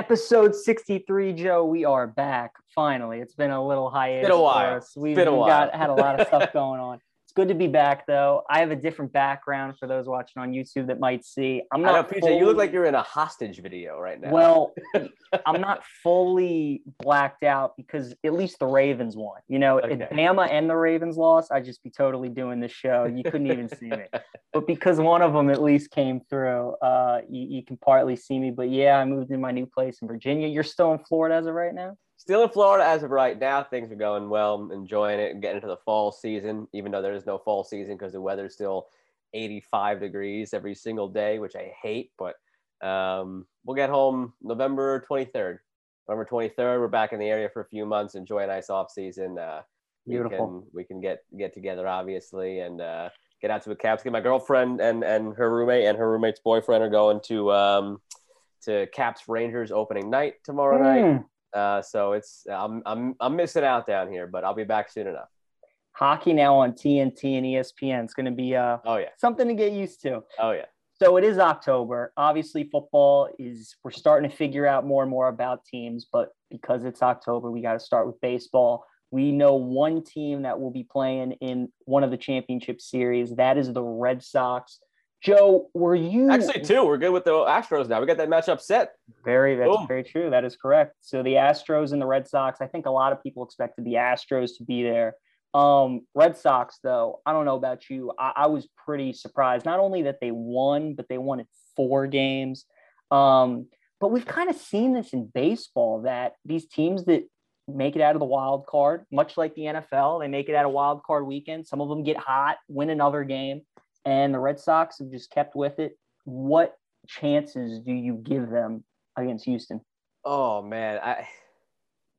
Episode 63, Joe. We are back. Finally. It's been a little hiatus. Been a while. For us. We've, Been a while. got had a lot of stuff going on. Good to be back though. I have a different background for those watching on YouTube that might see. I'm I know, not PJ, you look like you're in a hostage video right now. Well, I'm not fully blacked out because at least the Ravens won. You know, Okay. if Bama and the Ravens lost, I'd just be totally doing this show. You couldn't even see me. But because one of them at least came through, uh, you, you can partly see me. But yeah, I moved in my new place in Virginia. You're still in Florida as of right now? Still in Florida as of right now. Things are going well. I'm enjoying it and getting into the fall season, even though there is no fall season because the weather's still 85 degrees every single day, which I hate. But um, we'll get home November 23rd. November 23rd, we're back in the area for a few months, enjoy a nice off season. Uh, Beautiful. We can, we can get get together, obviously, and uh, get out to a Caps. My girlfriend and and her roommate and her roommate's boyfriend are going to um, to Caps Rangers opening night tomorrow night. Uh, so it's I'm I'm I'm missing out down here, but I'll be back soon enough. Hockey now on TNT and ESPN. It's going to be uh, Oh yeah, something to get used to. oh yeah. So it is October. Obviously, football is, we're starting to figure out more and more about teams, but because it's October, we got to start with baseball. We know one team that will be playing in one of the championship series. That is the Red Sox. Joe, were you Actually, two. We're good with the Astros now. We got that matchup set. very that's Boom. very true. That is correct. So the Astros and the Red Sox, I think a lot of people expected the Astros to be there. Um, Red Sox, though, I don't know about you. I, I was pretty surprised. Not only that they won, but they won in four games. Um, but we've kind of seen this in baseball that these teams that make it out of the wild card, much like the NFL, they make it out of wild card weekend. Some of them get hot, win another game, and the Red Sox have just kept with it. What chances do you give them against Houston? Oh man, I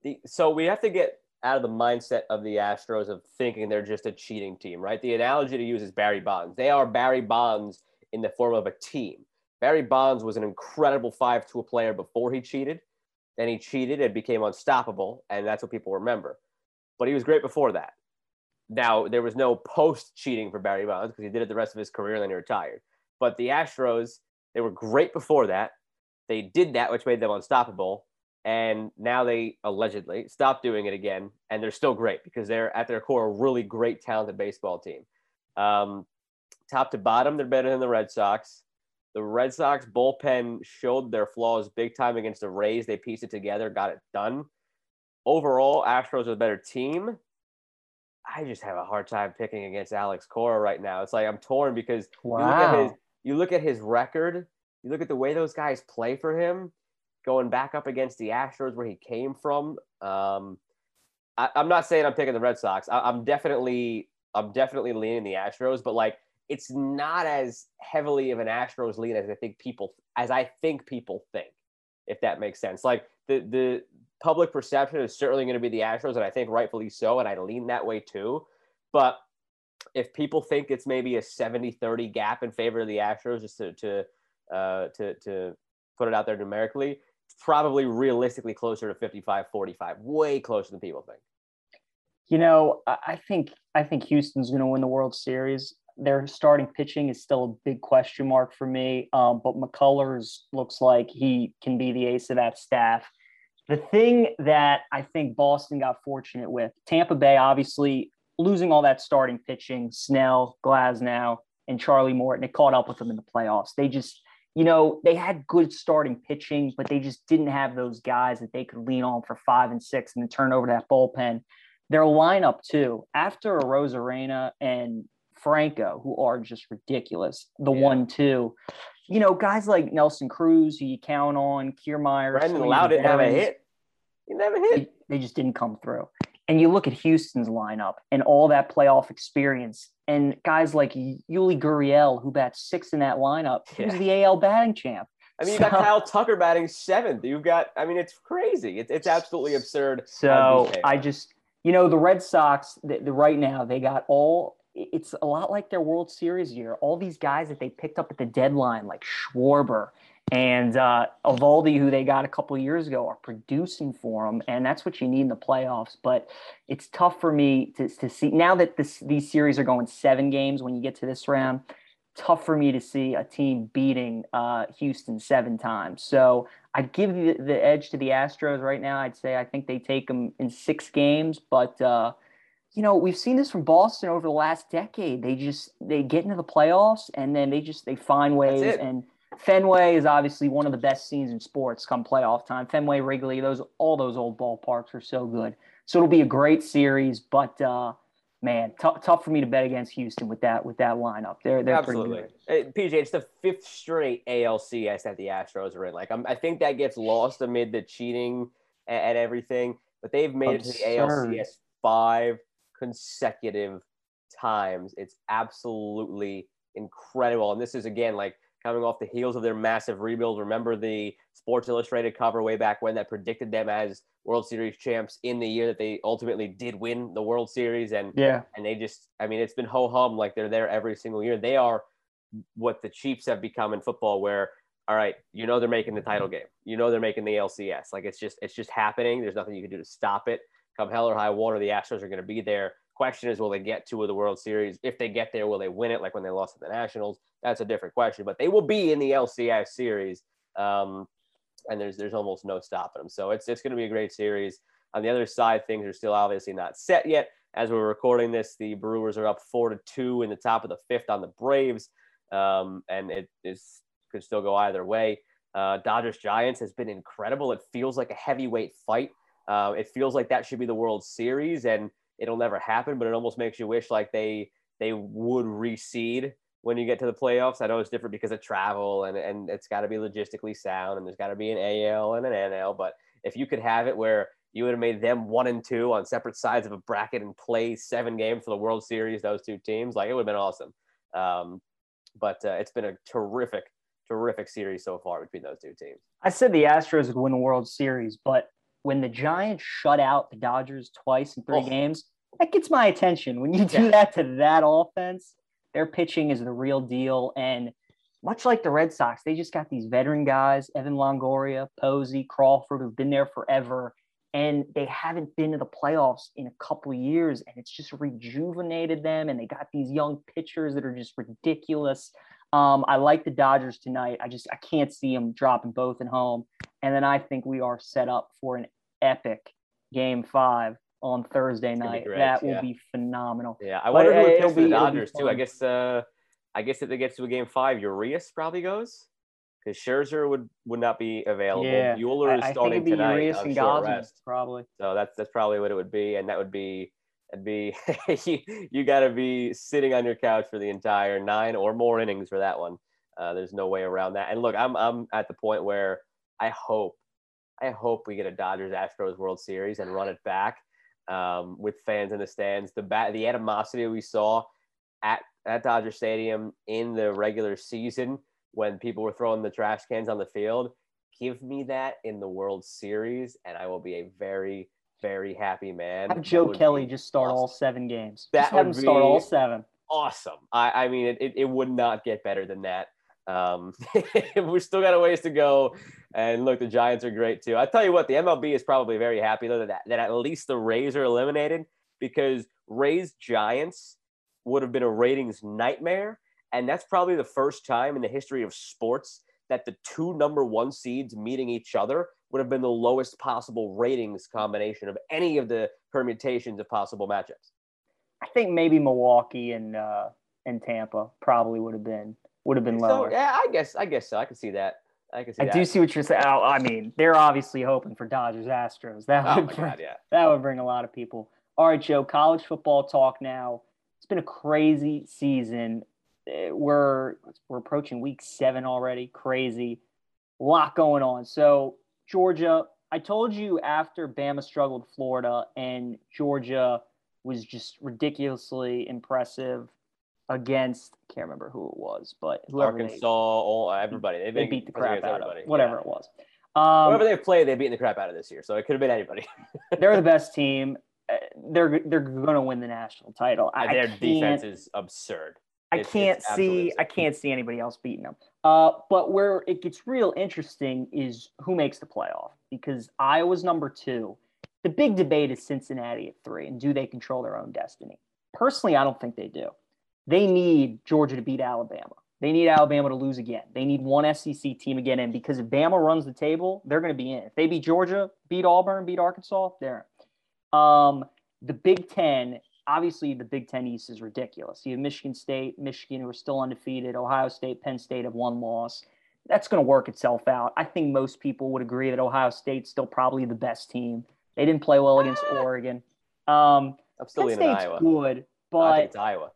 the so we have to get out of the mindset of the Astros of thinking they're just a cheating team, right? The analogy to use is Barry Bonds. They are Barry Bonds in the form of a team. Barry Bonds was an incredible five-tool player before he cheated. Then he cheated and became unstoppable, and that's what people remember. But he was great before that. Now there was no post-cheating for Barry Bonds because he did it the rest of his career and then he retired. But the Astros, they were great before that. They did that, which made them unstoppable. And now they allegedly stopped doing it again and they're still great because they're at their core a really great talented baseball team. Um, top to bottom they're better than the red sox. The red sox bullpen showed their flaws big time against the rays. They pieced it together got it done. Overall astros are a better team i just have a hard time picking against alex cora right now it's like i'm torn because you look at his Wow. you look at his record you look at the way those guys play for him going back up against the Astros where he came from. Um, I, I'm not saying I'm picking the Red Sox. I, I'm definitely I'm definitely leaning the Astros, but like it's not as heavily of an Astros lean as I think people as I think people think, if that makes sense. Like the the public perception is certainly going to be the Astros, and I think rightfully so, and I lean that way too. But if people think it's maybe a 70-30 gap in favor of the Astros, just to to uh, to to put it out there numerically, probably realistically closer to 55-45, way closer than people think. You know, I I think I think Houston's going to win the World Series. Their starting pitching is still a big question mark for me, um, but McCullers looks like he can be the ace of that staff. The thing that I think Boston got fortunate with, Tampa Bay obviously losing all that starting pitching, Snell, Glasnow, and Charlie Morton, it caught up with them in the playoffs. They just, you know, they had good starting pitching, but they just didn't have those guys that they could lean on for five and six and then turn over that bullpen their lineup too after Arozarena and Franco, who are just ridiculous. The Yeah. one two, you know, guys like Nelson Cruz, who you count on, Kiermaier, Brandon Lowe didn't have a hit. He never hit. They, they just didn't come through. And you look at Houston's lineup and all that playoff experience, and guys like Yuli Gurriel, who bats six in that lineup, Yeah. the AL batting champ. I mean, you got So- Kyle Tucker batting seventh. You've got, I mean, it's crazy. It's, it's absolutely absurd. So. I just, you know, the Red Sox, the, the right now they got all. It's a lot like their World Series year. All these guys that they picked up at the deadline, like Schwarber and uh, Eovaldi, who they got a couple years ago, are producing for them, and that's what you need in the playoffs. But it's tough for me to, to see now that this these series are going seven games when you get to this round. tough for me to see a team beating uh, Houston seven times. So I'd give the, the edge to the Astros right now. I'd say I think they take them in six games, but uh, you know we've seen this from Boston over the last decade. They just they get into the playoffs and then they just they find ways. And Fenway is obviously one of the best scenes in sports come playoff time. Fenway, Wrigley, those all those old ballparks are so good. So it'll be a great series, but. Uh, man, t- tough for me to bet against Houston with that with that lineup. They're they're Absolutely. pretty good. PJ, it's the fifth straight ALCS that the Astros are in. Like I'm, i think that gets lost amid the cheating and, and everything, but they've made Absurd. it to the ALCS five consecutive times. It's absolutely incredible, and this is again like coming off the heels of their massive rebuild. Remember the Sports Illustrated cover way back when that predicted them as World Series champs in the year that they ultimately did win the World Series. And yeah, and they just, I mean, it's been ho hum like they're there every single year. They are what the Chiefs have become in football, where all right, you know they're making the title mm-hmm. game, you know they're making the LCS. Like it's just, it's just happening. There's nothing you can do to stop it. Come hell or high water, the Astros are going to be there. Question is, will they get to the World Series? If they get there, will they win it? Like when they lost to the Nationals, that's a different question. But they will be in the LCS series. Um, and there's there's almost no stopping them. So it's it's going to be a great series. On the other side, things are still obviously not set yet. As we're recording this, the Brewers are up four to two in the top of the fifth on the Braves, um, and it is could still go either way. Uh, Dodgers Giants has been incredible. It feels like a heavyweight fight. Uh, it feels like that should be the World Series, and it'll never happen. But it almost makes you wish like they they would reseed when you get to the playoffs. I know it's different because of travel and, and it's got to be logistically sound and there's got to be an AL and an NL. But if you could have it where you would have made them one and two on separate sides of a bracket and play seven games for the World Series, those two teams, like it would have been awesome. Um, but uh, it's been a terrific, terrific series so far between those two teams. I said the Astros would win the World Series, but when the Giants shut out the Dodgers twice in three oh. games, that gets my attention. When you do yeah. that to that offense, their pitching is the real deal. And much like the Red Sox, they just got these veteran guys, Evan Longoria, Posey, Crawford, who've been there forever. And they haven't been to the playoffs in a couple years. And it's just rejuvenated them. And they got these young pitchers that are just ridiculous. Um, I like the Dodgers tonight. I just I can't see them dropping both at home. And then I think we are set up for an epic game five on Thursday night. That will yeah. be phenomenal. Yeah, I wonder but, who would pitch the Dodgers too. I guess uh, I guess if they get to a game five, Urias probably goes because Scherzer would would not be available. Yeah. Buehler is I, starting tonight. Urias and short rest. probably. So that's that's probably what it would be, and that would be it'd be you, you got to be sitting on your couch for the entire nine or more innings for that one. Uh, there's no way around that. And look, I'm I'm at the point where I hope I hope we get a Dodgers Astros World Series and run it back um, with fans in the stands. The bat, the animosity we saw at at Dodger Stadium in the regular season when people were throwing the trash cans on the field. Give me that in the World Series, and I will be a very, very happy man. Have Joe Kelly just start awesome. all seven games. That just would start all seven. Awesome. I, I mean, it, it, it would not get better than that. Um, we've still got a ways to go. And look, the Giants are great too. I tell you what, the MLB is probably very happy though that, that at least the Rays are eliminated because Rays Giants would have been a ratings nightmare. And that's probably the first time in the history of sports that the two number one seeds meeting each other would have been the lowest possible ratings combination of any of the permutations of possible matchups. I think maybe Milwaukee and uh, and Tampa probably would have been would have been lower. So, yeah, I guess I guess so. I can see that. I can see. I that. do see what you're saying. Oh, I mean, they're obviously hoping for Dodgers Astros. That oh would bring, God, yeah. that would bring a lot of people. All right, Joe. College football talk now. It's been a crazy season. We're we're approaching week seven already. Crazy, a lot going on. So Georgia. I told you after Bama struggled Florida and Georgia was just ridiculously impressive against I can't remember who it was, but Arkansas, they, all everybody they, they beat the crap out everybody. of whatever yeah. it was. Um, whoever they played, they beat the crap out of this year, so it could have been anybody. they're the best team. Uh, they're they're going to win the national title. I, their defense is absurd. I it's, can't it's see I can't see anybody else beating them. Uh, but where it gets real interesting is who makes the playoff because Iowa's number two. The big debate is Cincinnati at three, and do they control their own destiny? Personally, I don't think they do. they need Georgia to beat Alabama. They need Alabama to lose again. They need one SEC team again in because if Bama runs the table, they're going to be in. If they beat Georgia, beat Auburn, beat Arkansas, they're in. Um, the Big Ten, obviously, the Big Ten East is ridiculous. You have Michigan State, Michigan, who are still undefeated, Ohio State, Penn State have one loss. That's going to work itself out. I think most people would agree that Ohio State's still probably the best team. They didn't play well against Oregon. Um, I'm still Penn leaning State's Iowa. good, but No, I think it's Iowa.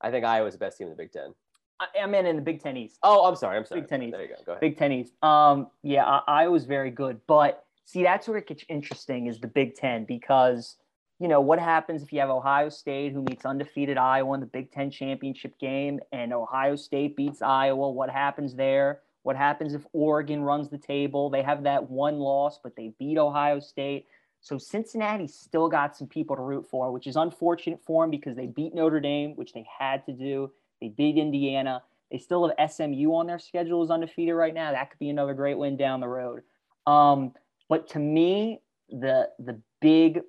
I think Iowa's the best team in the Big Ten. I, I mean in the Big Ten East. Oh, I'm sorry. I'm sorry. Big Ten East. There you go. Go ahead. Big Ten East. Um, yeah, I, I was very good, but see, that's where it gets interesting is the Big Ten because you know what happens if you have Ohio State who meets undefeated Iowa in the Big Ten championship game, and Ohio State beats Iowa. What happens there? What happens if Oregon runs the table? They have that one loss, but they beat Ohio State. So Cincinnati still got some people to root for, which is unfortunate for them because they beat Notre Dame, which they had to do. They beat Indiana. They still have SMU on their schedule as undefeated right now. That could be another great win down the road. Um, but to me, the the big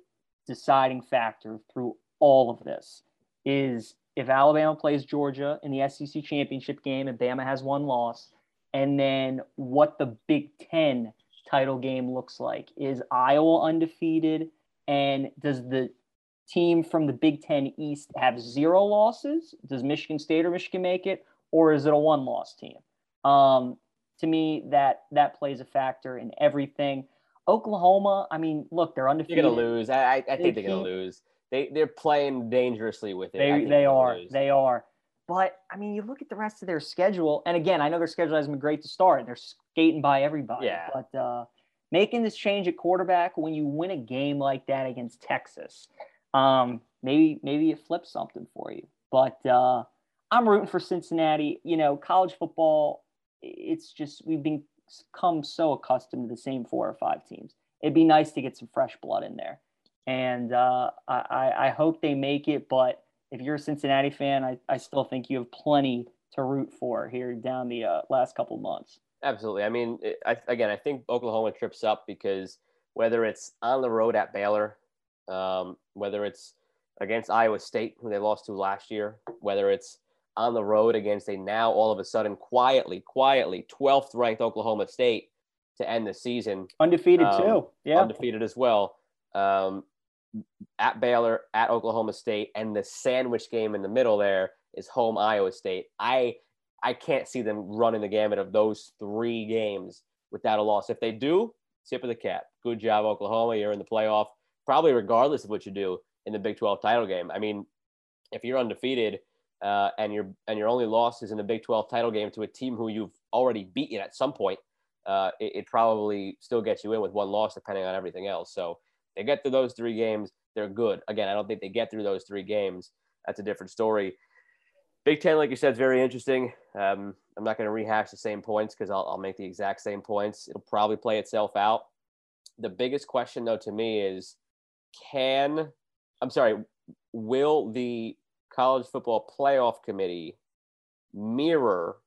deciding factor through all of this is if Alabama plays Georgia in the SEC championship game and Bama has one loss, and then what the Big Ten title game looks like. Is Iowa undefeated? And does the team from the Big Ten East have zero losses? Does Michigan State or Michigan make it? Or is it a one loss team? Um, to me, that that plays a factor in everything. Oklahoma, I mean, look, they're undefeated. They're gonna lose. I, I, think They they're gonna lose. They they're playing dangerously with it. They they are. lose. They are. But I mean, you look at the rest of their schedule, and again, I know their schedule hasn't been great to start. They're skating by everybody. Yeah. But uh, making this change at quarterback when you win a game like that against Texas, um, maybe maybe it flips something for you. But uh, I'm rooting for Cincinnati. You know, college football, it's just we've been come so accustomed to the same four or five teams. It'd be nice to get some fresh blood in there, and uh, I, I hope they make it. But if you're a Cincinnati fan, I, I still think you have plenty to root for here down the uh, last couple months. Absolutely. I mean, I, again, I think Oklahoma trips up because whether it's on the road at Baylor, um, whether it's against Iowa State, who they lost to last year, whether it's on the road against a now all of a sudden quietly, quietly 12th ranked Oklahoma State to end the season, Undefeated Um, too. Yeah. undefeated as well. Um, at Baylor, at Oklahoma State, and the sandwich game in the middle there is home Iowa State. I I can't see them running the gamut of those three games without a loss. If they do, tip of the cap. Good job, Oklahoma. You're in the playoff, probably regardless of what you do in the Big 12 title game. I mean, if you're undefeated uh, and your and your only loss is in the Big 12 title game to a team who you've already beaten at some point, uh, it, it probably still gets you in with one loss, depending on everything else. So they get through those three games, they're good. Again, I don't think they get through those three games. That's a different story. Big Ten, like you said, is very interesting. Um, I'm not going to rehash the same points because I'll, I'll make the exact same points. It'll probably play itself out. The biggest question, though, to me is can, I'm sorry, will the college football playoff committee mirror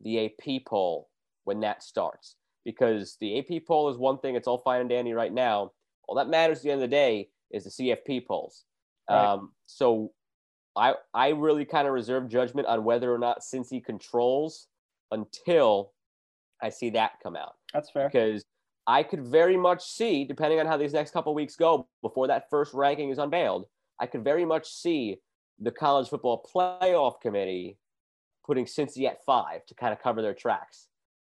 the AP poll when that starts? Because the AP poll is one thing, it's all fine and dandy right now. All that matters at the end of the day is the CFP polls. Right. Um, so I I really kind of reserve judgment on whether or not Cincy controls until I see that come out That's fair. because I could very much see, depending on how these next couple weeks go, before that first ranking is unveiled, I could very much see the college football playoff committee putting Cincy at five to kind of cover their tracks.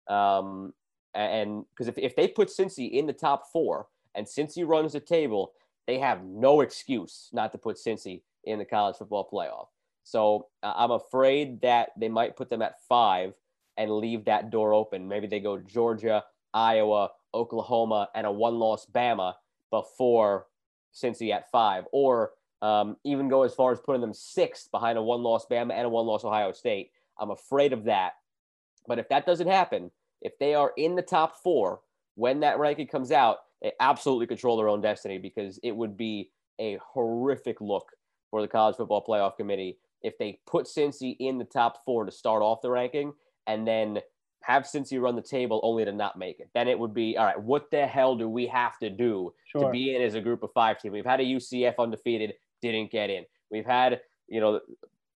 Um, and because if, if they put Cincy in the top four and Cincy runs the table, they have no excuse not to put Cincy in the college football playoff. So uh, I'm afraid that they might put them at five and leave that door open. Maybe they go Georgia, Iowa, Oklahoma, and a one-loss Bama before Cincy at five, or um, even go as far as putting them sixth behind a one-loss Bama and a one-loss Ohio State. I'm afraid of that. But if that doesn't happen, if they are in the top four when that ranking comes out, they absolutely control their own destiny because it would be a horrific look for the college football playoff committee if they put Cincy in the top four to start off the ranking and then have Cincy run the table only to not make it. Then it would be all right. What the hell do we have to do to be in as a group of five team? We've had a UCF undefeated, didn't get in. We've had you know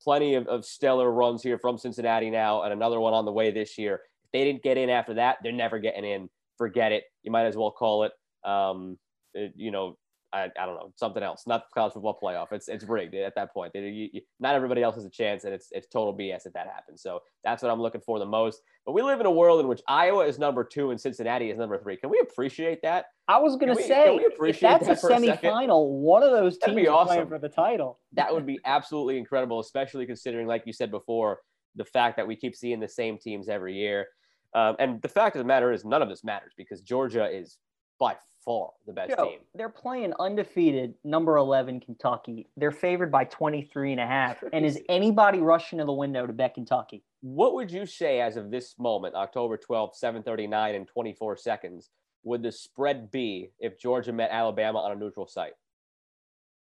plenty of, of stellar runs here from Cincinnati now, and another one on the way this year. If they didn't get in after that, they're never getting in. Forget it. You might as well call it, um, it, you know, I, I don't know something else. Not the college football playoff. It's it's rigged at that point. You, you, not everybody else has a chance, and it's it's total BS if that happens. So that's what I'm looking for the most. But we live in a world in which Iowa is number two and Cincinnati is number three. Can we appreciate that? I was going to say, if that's that a semifinal, a one of those teams is awesome. playing for the title. That would be absolutely incredible, especially considering, like you said before, the fact that we keep seeing the same teams every year. Um, and the fact of the matter is, none of this matters because Georgia is by far the best Joe, team. They're playing undefeated number 11 Kentucky. They're favored by 23 and a half. And is anybody rushing to the window to bet Kentucky? What would you say as of this moment, October 12th, 739 and 24 seconds, would the spread be if Georgia met Alabama on a neutral site?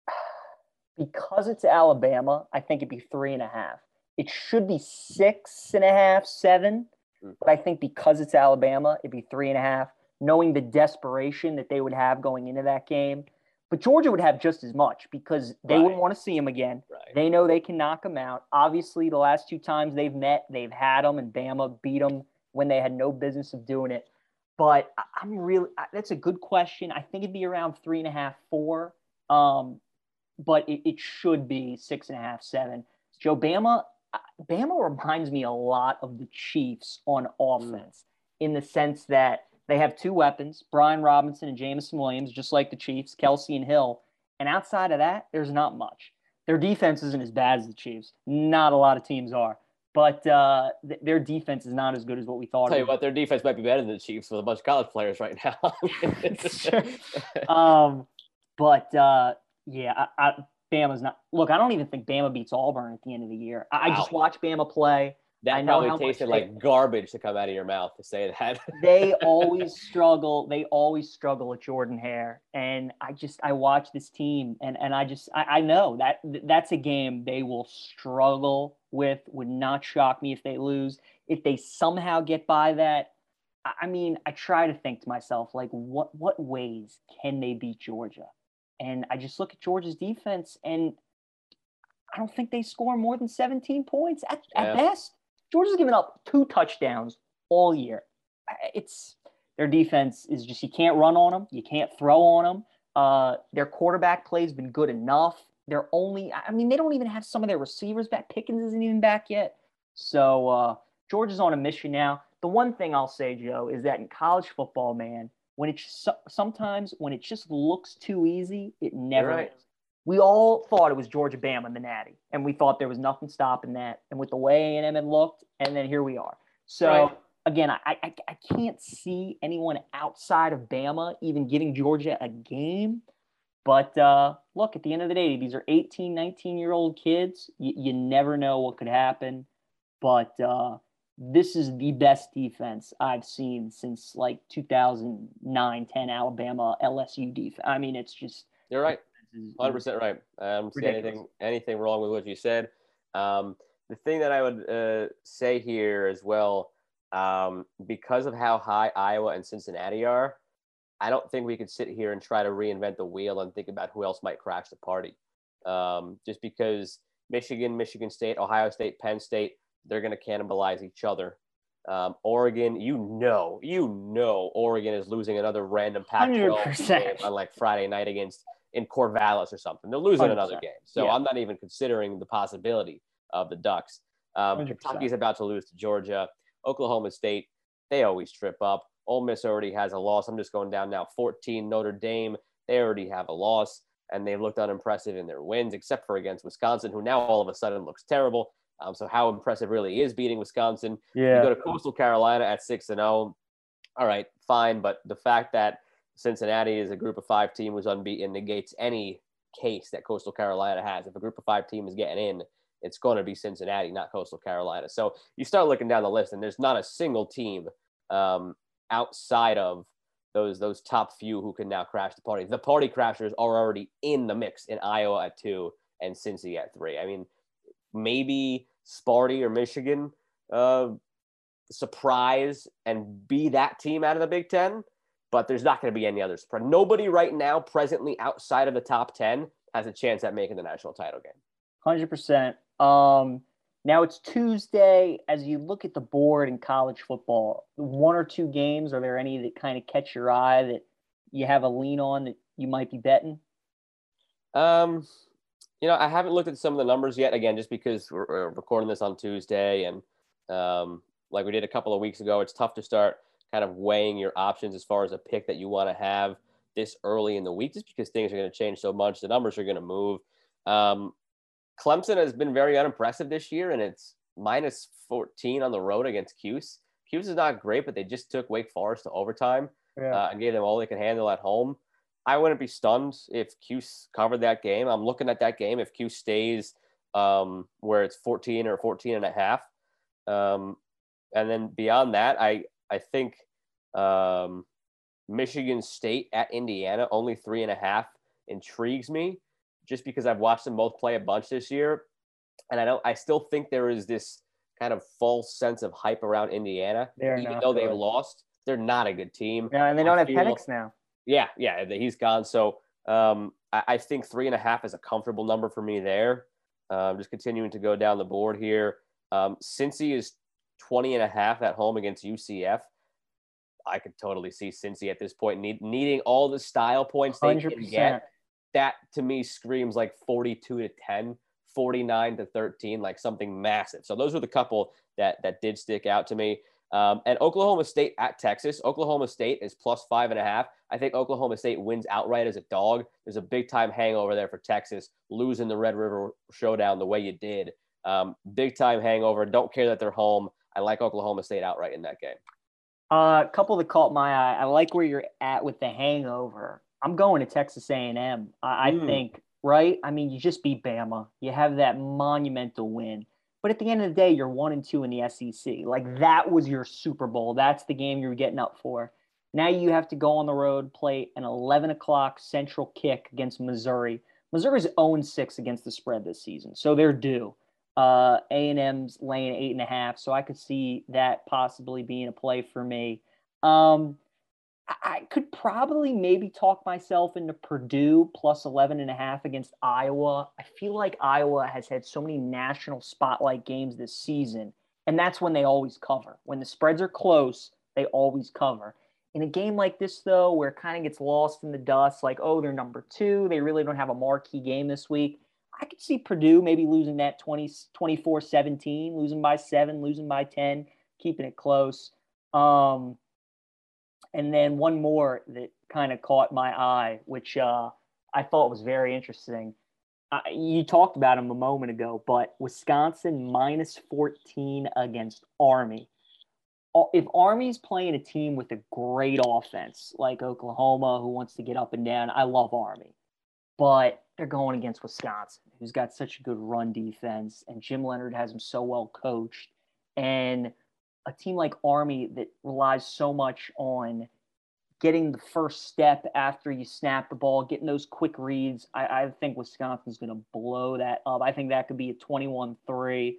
Because it's Alabama, I think it'd be three and a half. It should be six and a half, seven. Mm. But I think because it's Alabama, it'd be three and a half knowing the desperation that they would have going into that game. But Georgia would have just as much because they right. wouldn't want to see him again. Right. They know they can knock him out. Obviously, the last two times they've met, they've had him, and Bama beat them when they had no business of doing it. But I'm really, that's a good question. I think it'd be around three and a half, four. Um, but it, it should be six and a half, seven. Joe Bama, Bama reminds me a lot of the Chiefs on mm. offense mm. in the sense that they have two weapons, Brian Robinson and Jameson Williams, just like the Chiefs, Kelce and Hill. And outside of that, there's not much. Their defense isn't as bad as the Chiefs. Not a lot of teams are. But uh, th- their defense is not as good as what we thought. I'll tell you what, their defense might be better than the Chiefs with a bunch of college players right now. um, but uh, yeah, I, I, Bama's not. Look, I don't even think Bama beats Auburn at the end of the year. I, wow. I just watch Bama play. That I know probably tasted like they, garbage to come out of your mouth to say that. they always struggle. They always struggle with Jordan Hare, and I just I watch this team, and and I just I, I know that that's a game they will struggle with. Would not shock me if they lose. If they somehow get by that, I mean, I try to think to myself like, what what ways can they beat Georgia? And I just look at Georgia's defense, and I don't think they score more than 17 points at, yeah. at best. Georgia's given up two touchdowns all year. It's their defense is just you can't run on them, you can't throw on them. Uh, their quarterback play has been good enough. They're only, I mean, they don't even have some of their receivers back. Pickens isn't even back yet. So uh, Georgia's on a mission now. The one thing I'll say, Joe, is that in college football, man, when it's sometimes when it just looks too easy, it never right. is we all thought it was Georgia Bama in the Natty, and we thought there was nothing stopping that. And with the way A&M had looked, and then here we are. So right. again, I, I I can't see anyone outside of Bama even giving Georgia a game. But uh, look, at the end of the day, these are 18, 19 year old kids. You, you never know what could happen. But uh, this is the best defense I've seen since like 2009 10 Alabama LSU defense. I mean, it's just. You're right. Hundred percent right. I don't see anything anything wrong with what you said. Um, the thing that I would uh, say here as well, um, because of how high Iowa and Cincinnati are, I don't think we could sit here and try to reinvent the wheel and think about who else might crash the party. Um, just because Michigan, Michigan State, Ohio State, Penn State, they're going to cannibalize each other. Um, Oregon, you know, you know, Oregon is losing another random Pac-12 game on like Friday night against in Corvallis or something. They're losing 100%. another game. So yeah. I'm not even considering the possibility of the Ducks. Um, Kentucky's about to lose to Georgia. Oklahoma State, they always trip up. Ole Miss already has a loss. I'm just going down now 14. Notre Dame, they already have a loss, and they've looked unimpressive in their wins, except for against Wisconsin, who now all of a sudden looks terrible. Um, so how impressive really is beating Wisconsin? Yeah. You go to Coastal Carolina at six and zero. All right, fine, but the fact that Cincinnati is a group of five team who's unbeaten negates any case that Coastal Carolina has. If a group of five team is getting in, it's going to be Cincinnati, not Coastal Carolina. So you start looking down the list, and there's not a single team um, outside of those those top few who can now crash the party. The party crashers are already in the mix in Iowa at two and Cincy at three. I mean, maybe Sparty or Michigan uh, surprise and be that team out of the Big Ten but there's not going to be any other spread. Nobody right now, presently outside of the top 10, has a chance at making the national title game. Hundred percent. Um, now it's Tuesday. As you look at the board in college football, one or two games. Are there any that kind of catch your eye that you have a lean on that you might be betting? Um, you know, I haven't looked at some of the numbers yet. Again, just because we're, we're recording this on Tuesday, and um, like we did a couple of weeks ago, it's tough to start kind of weighing your options as far as a pick that you want to have this early in the week, just because things are going to change so much. The numbers are going to move. Um, Clemson has been very unimpressive this year, and it's minus 14 on the road against Cuse. Cuse is not great, but they just took Wake Forest to overtime yeah. uh, and gave them all they could handle at home. I wouldn't be stunned if Cuse covered that game. I'm looking at that game if Cuse stays um, where it's 14 or 14 and a half. Um, and then beyond that, I I think um, Michigan State at Indiana only three and a half intrigues me, just because I've watched them both play a bunch this year, and I don't. I still think there is this kind of false sense of hype around Indiana, They're even though good. they've lost. They're not a good team. Yeah, and they don't I have Penix now. Yeah, yeah, he's gone. So um, I, I, think three and a half is a comfortable number for me there. Um, just continuing to go down the board here. Um, Cincy is 20 and a half at home against UCF. I could totally see Cincy at this point need, needing all the style points they 100%. can get. That to me screams like 42 to 10, 49 to 13, like something massive. So those are the couple that that did stick out to me. Um, and Oklahoma State at Texas. Oklahoma State is plus five and a half. I think Oklahoma State wins outright as a dog. There's a big time hangover there for Texas, losing the Red River Showdown the way you did. Um, big time hangover. Don't care that they're home. I like Oklahoma State outright in that game. Uh, a couple that caught my eye. I like where you're at with the hangover. I'm going to Texas A&M. I, mm. I think right. I mean, you just beat Bama. You have that monumental win. But at the end of the day, you're one and two in the SEC. Like that was your Super Bowl. That's the game you're getting up for. Now you have to go on the road, play an 11 o'clock central kick against Missouri. Missouri's 0 6 against the spread this season, so they're due. Uh, A&M's laying eight and a half, so I could see that possibly being a play for me. Um, I could probably maybe talk myself into Purdue plus 11 and a half against Iowa. I feel like Iowa has had so many national spotlight games this season, and that's when they always cover. When the spreads are close, they always cover. In a game like this, though, where it kind of gets lost in the dust, like, oh, they're number two, they really don't have a marquee game this week. I could see Purdue maybe losing that 20, 24 17, losing by seven, losing by 10, keeping it close. Um, and then one more that kind of caught my eye, which uh, I thought was very interesting. Uh, you talked about him a moment ago, but Wisconsin minus 14 against Army. If Army's playing a team with a great offense like Oklahoma, who wants to get up and down, I love Army. But they're going against Wisconsin, who's got such a good run defense, and Jim Leonhard has them so well coached. And a team like Army that relies so much on getting the first step after you snap the ball, getting those quick reads, I, I think Wisconsin's going to blow that up. I think that could be a 21 3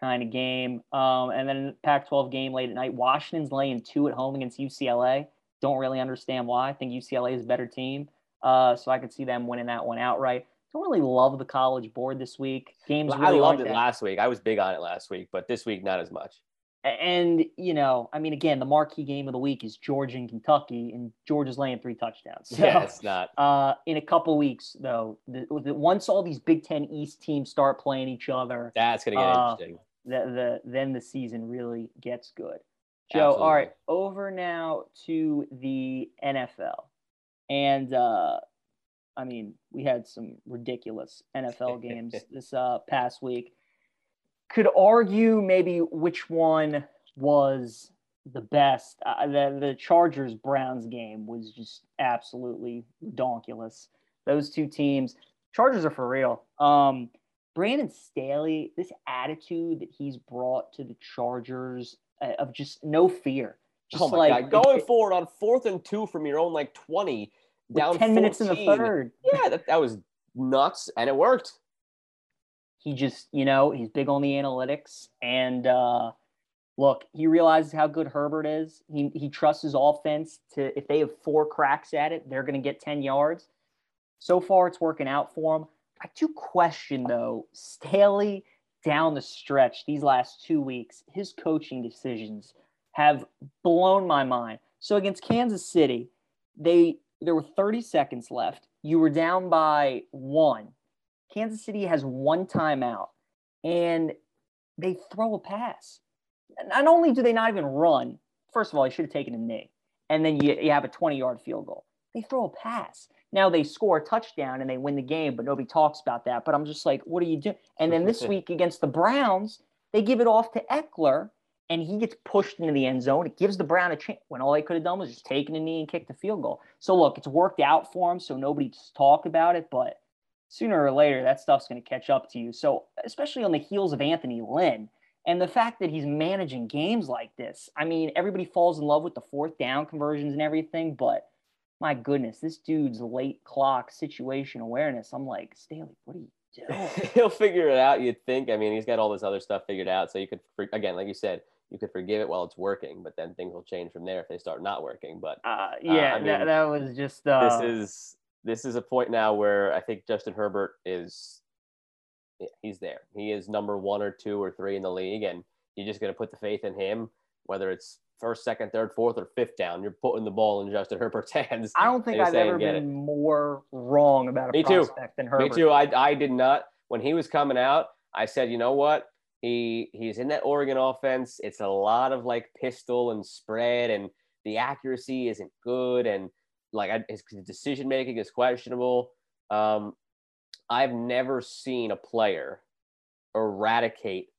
kind of game. Um, and then Pac 12 game late at night, Washington's laying two at home against UCLA. Don't really understand why. I think UCLA is a better team. Uh, so I could see them winning that one outright. Don't really love the college board this week. Games. Well, really I loved it that. last week. I was big on it last week, but this week not as much. And, you know, I mean, again, the marquee game of the week is Georgia and Kentucky, and Georgia's laying three touchdowns. So, yeah, it's not. Uh, in a couple weeks, though, the, the, once all these Big Ten East teams start playing each other, that's going to get uh, interesting. The, the, then the season really gets good. Joe, Absolutely. all right, over now to the NFL. And, uh, I mean, we had some ridiculous NFL games this uh, past week could argue maybe which one was the best. Uh, the the Chargers Browns game was just absolutely donkulous. Those two teams, Chargers are for real. Um, Brandon Staley, this attitude that he's brought to the Chargers uh, of just no fear. Just oh my like, god, going it, forward on fourth and two from your own like twenty, down ten 14. minutes in the third. Yeah, that, that was nuts, and it worked he just, you know, he's big on the analytics. And uh, look, he realizes how good Herbert is. He, he trusts his offense to, if they have four cracks at it, they're going to get 10 yards. So far, it's working out for him. I do question though Staley down the stretch these last two weeks. His coaching decisions have blown my mind. So against Kansas City, they there were 30 seconds left. You were down by one. Kansas City has one timeout, and they throw a pass. Not only do they not even run, first of all, they should have taken a knee, and then you, you have a 20 yard field goal. They throw a pass. Now they score a touchdown and they win the game, but nobody talks about that. But I'm just like, what are you doing? And then this week against the Browns, they give it off to Ekeler and he gets pushed into the end zone. It gives the Brown a chance when all they could have done was just taken a knee and kicked the field goal. So look, it's worked out for him, so nobody just talk about it, but sooner or later that stuff's going to catch up to you. So especially on the heels of Anthony Lynn and the fact that he's managing games like this. I mean, everybody falls in love with the fourth down conversions and everything, but my goodness, this dude's late clock situation awareness. I'm like, Staley, what are you doing? He'll figure it out, you'd think. I mean, he's got all this other stuff figured out. So you could, again, like you said, you could forgive it while it's working, but then things will change from there if they start not working. But uh, yeah, uh, I mean, that, that, was just uh... this is this is a point now where I think Justin Herbert is he's there. He is number one or two or three in the league, and you're just going to put the faith in him, whether it's first, second, third, fourth, or fifth down. You're putting the ball in Justin Herbert's hands. I don't think I've ever been it. more wrong about a Me prospect too. than Herbert. Me too. I, I did not. When he was coming out, I said, you know what? He he's in that Oregon offense. It's a lot of like pistol and spread, and the accuracy isn't good, and like his decision making is questionable. Um, I've never seen a player eradicate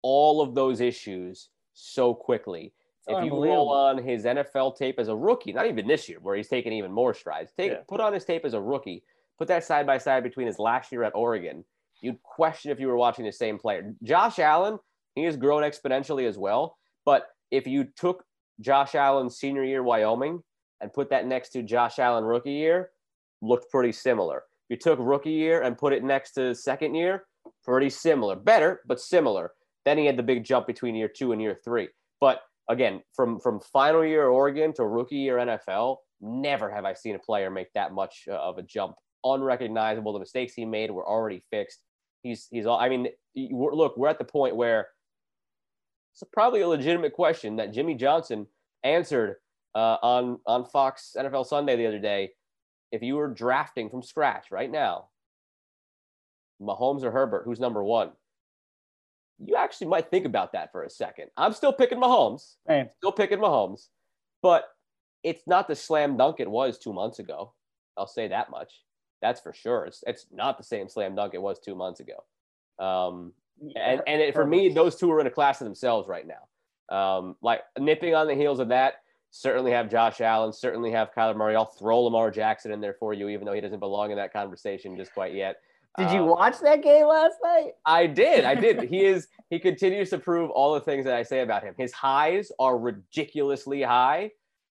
all of those issues so quickly. It's if you roll on his NFL tape as a rookie, not even this year, where he's taken even more strides, take yeah. put on his tape as a rookie, put that side by side between his last year at Oregon, you'd question if you were watching the same player. Josh Allen, he has grown exponentially as well. But if you took Josh Allen's senior year Wyoming and put that next to Josh Allen rookie year, looked pretty similar. If you took rookie year and put it next to second year, pretty similar. Better, but similar. Then he had the big jump between year two and year three. But again, from from final year Oregon to rookie year NFL, never have I seen a player make that much uh, of a jump. Unrecognizable. The mistakes he made were already fixed he's he's all. I mean, look, we're at the point where it's probably a legitimate question that Jimmy Johnson answered uh, on on Fox NFL Sunday the other day. If you were drafting from scratch right now, Mahomes or Herbert, who's number one? You actually might think about that for a second. I'm still picking Mahomes. Hey. Still picking Mahomes, but it's not the slam dunk it was two months ago. I'll say that much. That's for sure. It's it's not the same slam dunk it was two months ago. Um, and and it, for me, those two are in a class of themselves right now. Um, like nipping on the heels of that, certainly have Josh Allen, certainly have Kyler Murray. I'll throw Lamar Jackson in there for you, even though he doesn't belong in that conversation just quite yet. Did you um, watch that game last night? I did. I did. he is. He continues to prove all the things that I say about him. His highs are ridiculously high,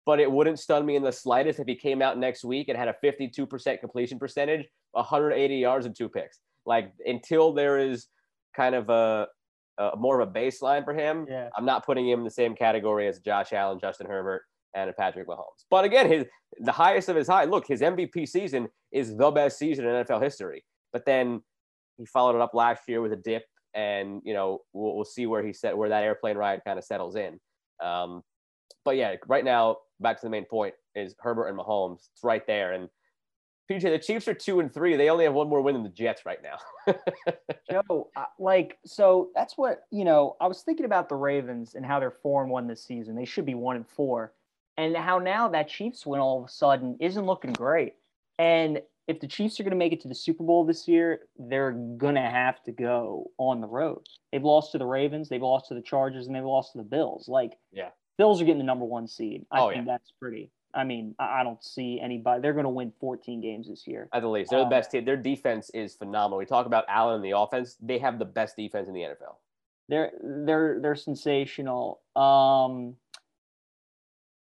but it wouldn't stun me in the slightest if he came out next week and had a 52% completion percentage, 180 yards and two picks. Like until there is kind of a, a more of a baseline for him, yeah. I'm not putting him in the same category as Josh Allen, Justin Herbert, and Patrick Mahomes. But again, his the highest of his high. Look, his MVP season is the best season in NFL history. But then he followed it up last year with a dip, and you know we'll, we'll see where he set where that airplane ride kind of settles in. Um, but yeah, right now back to the main point is Herbert and Mahomes. It's right there. And PJ, the Chiefs are two and three. They only have one more win than the Jets right now. Joe, like, so that's what, you know, I was thinking about the Ravens and how they're four and one this season. They should be one and four. And how now that Chiefs win all of a sudden isn't looking great. And if the Chiefs are going to make it to the Super Bowl this year, they're going to have to go on the road. They've lost to the Ravens, they've lost to the Chargers, and they've lost to the Bills. Like, yeah, Bills are getting the number one seed. I oh, think yeah. that's pretty. I mean, I don't see anybody. They're going to win 14 games this year. At the least, they're um, the best team. Their defense is phenomenal. We talk about Allen and the offense. They have the best defense in the NFL. They're they're they're sensational. Um,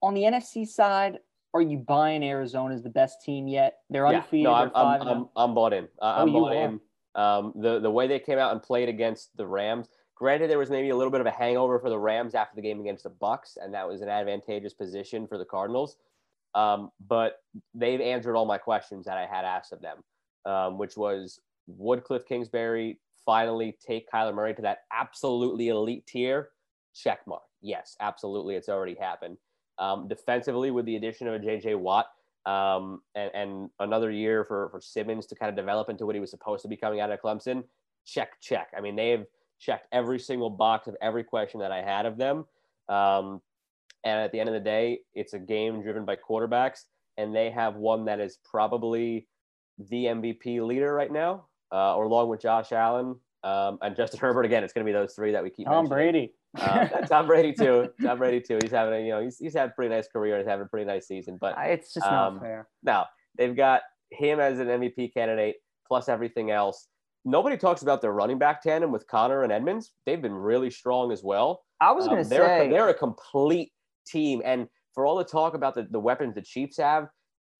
on the NFC side, are you buying Arizona as the best team yet? They're undefeated. Yeah, no, I'm, I'm, I'm, I'm, bought in. Uh, I'm oh, bought in. Um, the the way they came out and played against the Rams, Granted, there was maybe a little bit of a hangover for the Rams after the game against the Bucs, and that was an advantageous position for the Cardinals. Um, but they've answered all my questions that I had asked of them, um, which was would Cliff Kingsbury finally take Kyler Murray to that absolutely elite tier? Check mark. Yes, absolutely. It's already happened. Um, defensively, with the addition of a JJ Watt um, and, and another year for, for Simmons to kind of develop into what he was supposed to be coming out of Clemson, check, check. I mean, they've checked every single box of every question that I had of them. Um, and at the end of the day, it's a game driven by quarterbacks, and they have one that is probably the MVP leader right now, uh, or along with Josh Allen um, and Justin Herbert. Again, it's going to be those three that we keep. Tom Brady. uh, Tom Brady too. Tom Brady too. He's having a you know he's, he's had a pretty nice career. He's having a pretty nice season. But it's just um, not fair. No, they've got him as an MVP candidate plus everything else. Nobody talks about their running back tandem with Conner and Edmonds. They've been really strong as well. I was going to um, they're, say they're a complete team, and for all the talk about the, the weapons the Chiefs have,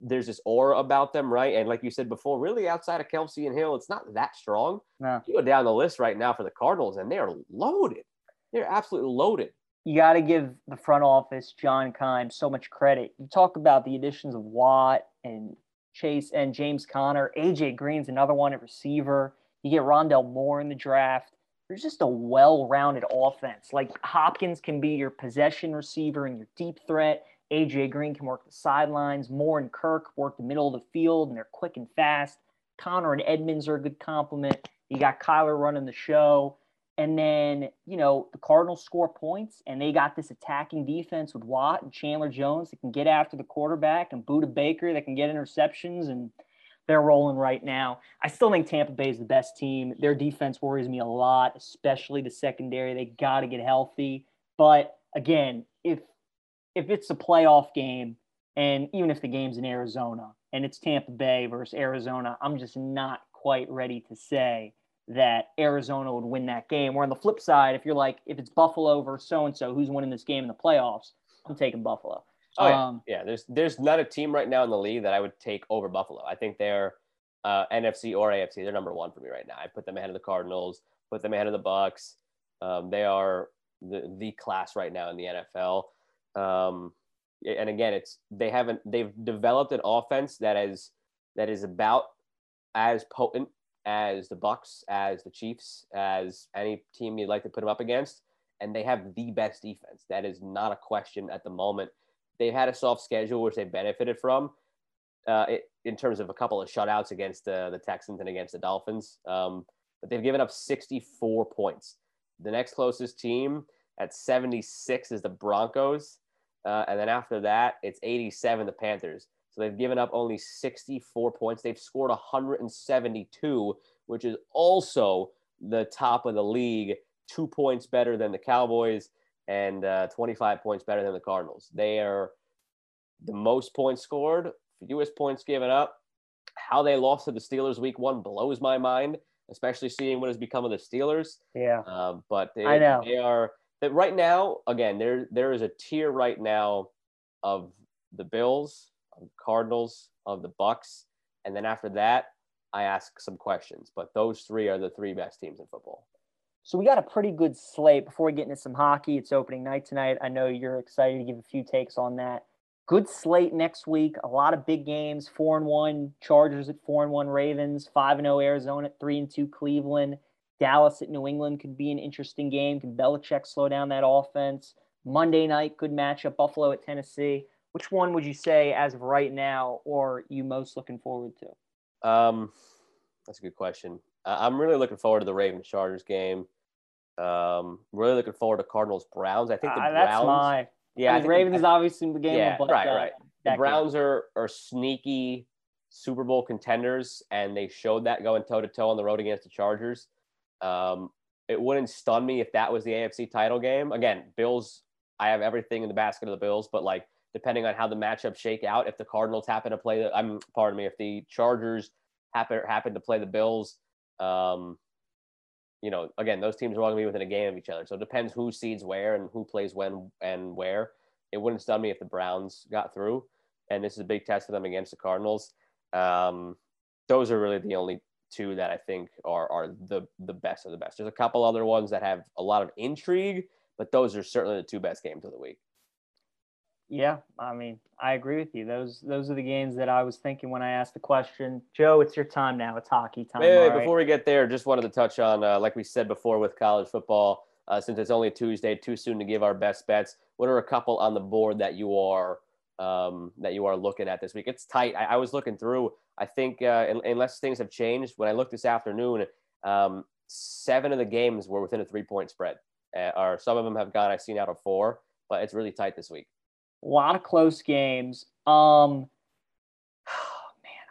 there's this aura about them, right? And like you said before, really outside of Kelce and Hill, it's not that strong. No. You go down the list right now for the Cardinals, and they are loaded. They're absolutely loaded. You got to give the front office, John Keim, so much credit. You talk about the additions of Watt and Chase and James Conner. AJ Green's another one at receiver. You get Rondale Moore in the draft. There's just a well-rounded offense. Like Hopkins can be your possession receiver and your deep threat. AJ Green can work the sidelines. Moore and Kirk work the middle of the field, and they're quick and fast. Conner and Edmonds are a good complement. You got Kyler running the show. And then, you know, the Cardinals score points, and they got this attacking defense with Watt and Chandler Jones that can get after the quarterback, and Budda Baker that can get interceptions, and they're rolling right now. I still think Tampa Bay is the best team. Their defense worries me a lot, especially the secondary. They got to get healthy. But again, if if it's a playoff game, and even if the game's in Arizona and it's Tampa Bay versus Arizona, I'm just not quite ready to say that Arizona would win that game. Where on the flip side, if you're like, if it's Buffalo versus so and so, who's winning this game in the playoffs? I'm taking Buffalo. Oh yeah, um, yeah. There's there's not a team right now in the league that I would take over Buffalo. I think they're uh, NFC or AFC. They're number one for me right now. I put them ahead of the Cardinals. Put them ahead of the Bucs. Um, they are the the class right now in the NFL. Um, and again, it's they haven't they've developed an offense that is that is about as potent as the Bucs, as the Chiefs, as any team you'd like to put them up against, and they have the best defense. That is not a question at the moment. They've had a soft schedule, which they benefited from. Uh, in terms of a couple of shutouts against uh, the Texans and against the Dolphins, um, but they've given up 64 points. The next closest team at 76 is the Broncos. Uh, and then after that, it's 87, the Panthers. So they've given up only 64 points. They've scored 172, which is also the top of the league, two points better than the Cowboys and uh, 25 points better than the Cardinals. They are the most points scored, fewest points given up. How they lost to the Steelers week one blows my mind, especially seeing what has become of the Steelers. Yeah. Um, but they, I know. they are that right now, again, there there is a tier right now of the Bills, of the Cardinals, of the Bucs, and then after that, I ask some questions. But those three are the three best teams in football. So we got a pretty good slate. Before we get into some hockey, it's opening night tonight. I know you're excited to give a few takes on that. Good slate next week. A lot of big games. Four and one Chargers at four and one Ravens. Five and zero Arizona at three and two Cleveland. Dallas at New England could be an interesting game. Can Belichick slow down that offense? Monday night, good matchup. Buffalo at Tennessee. Which one would you say, as of right now, or you most looking forward to? Um, that's a good question. I'm really looking forward to the Ravens Chargers game. Um, really looking forward to Cardinals Browns. I think the uh, Browns. That's my. Yeah, I mean, Ravens the, obviously the game. Yeah, but, right, uh, right. The Browns game. are are sneaky Super Bowl contenders, and they showed that going toe to toe on the road against the Chargers. Um, it wouldn't stun me if that was the AFC title game. Again, Bills, I have everything in the basket of the Bills, but like depending on how the matchups shake out, if the Cardinals happen to play the, I'm pardon me, if the Chargers happen happen to play the Bills, um, you know, again, those teams are all gonna be within a game of each other. So it depends who seeds where and who plays when and where. It wouldn't stun me if the Browns got through, and this is a big test for them against the Cardinals. Um, those are really the only two that I think are are the the best of the best. There's a couple other ones that have a lot of intrigue, but those are certainly the two best games of the week. Yeah, I mean, I agree with you. Those those are the games that I was thinking when I asked the question. Joe, it's your time now. It's hockey time. Wait, wait, before we get there, just wanted to touch on, uh, like we said before with college football, uh, since it's only Tuesday, too soon to give our best bets. What are a couple on the board that you are um, that you are looking at this week? It's tight. I, I was looking through. I think uh, unless things have changed, when I looked this afternoon, um, seven of the games were within a three point spread, uh, or some of them have gone. I've seen out of four, but it's really tight this week. A lot of close games. Um, man,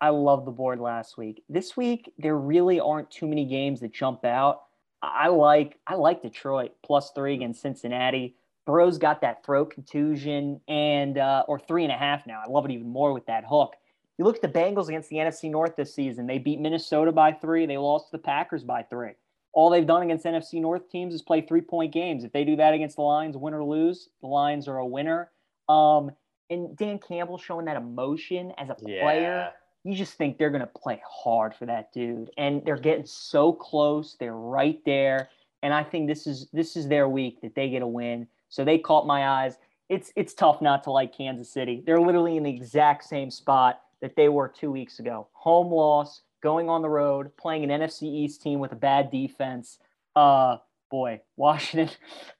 I love the board last week. This week, there really aren't too many games that jump out. I like I like Detroit plus three against Cincinnati. Burrow's got that throat contusion and uh, or three and a half now. I love it even more with that hook. You look at the Bengals against the NFC North this season. They beat Minnesota by three. They lost to the Packers by three. All they've done against NFC North teams is play three point games. If they do that against the Lions, win or lose, the Lions are a winner. Um, and Dan Campbell showing that emotion as a player. Yeah. You just think they're going to play hard for that dude. And they're getting so close. They're right there. And I think this is this is their week that they get a win. So they caught my eyes. It's it's tough not to like Kansas City. They're literally in the exact same spot that they were two weeks ago. Home loss, going on the road, playing an NFC East team with a bad defense. Uh, boy, Washington.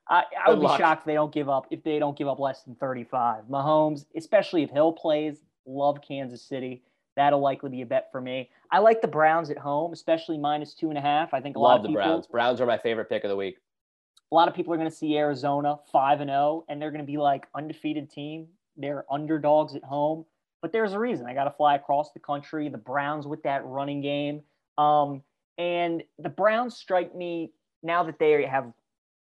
I, I would be shocked if they don't give up if they don't give up less than 35. Mahomes, especially if Hill plays, love Kansas City. That'll likely be a bet for me. I like the Browns at home, especially minus two and a half. I think a love lot of the people, Browns. Browns are my favorite pick of the week. A lot of people are going to see Arizona five and zero, oh, and they're going to be like undefeated team. They're underdogs at home, but there's a reason. I got to fly across the country. The Browns with that running game, um, and the Browns strike me now that they have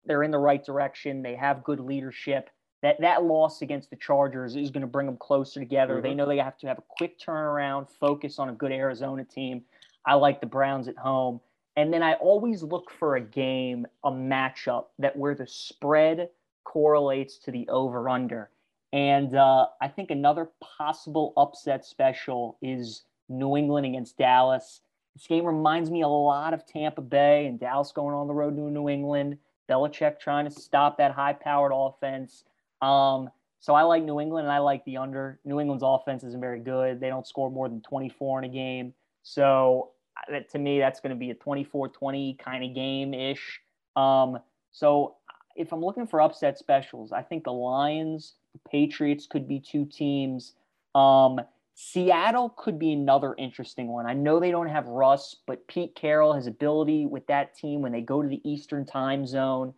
they're in the right direction. They have good leadership that that loss against the Chargers is going to bring them closer together. Mm-hmm. They know they have to have a quick turnaround, focus on a good Arizona team. I like the Browns at home. And then I always look for a game, a matchup that where the spread correlates to the over under. And uh, I think another possible upset special is New England against Dallas. This game reminds me a lot of Tampa Bay and Dallas going on the road to New England. Belichick trying to stop that high powered offense. Um, so I like New England and I like the under. New England's offense isn't very good. They don't score more than 24 in a game. So uh, that, to me, that's going to be a 24-20 kind of game ish. Um, so if I'm looking for upset specials, I think the Lions, the Patriots could be two teams. Um, Seattle could be another interesting one. I know they don't have Russ, but Pete Carroll, his ability with that team when they go to the Eastern time zone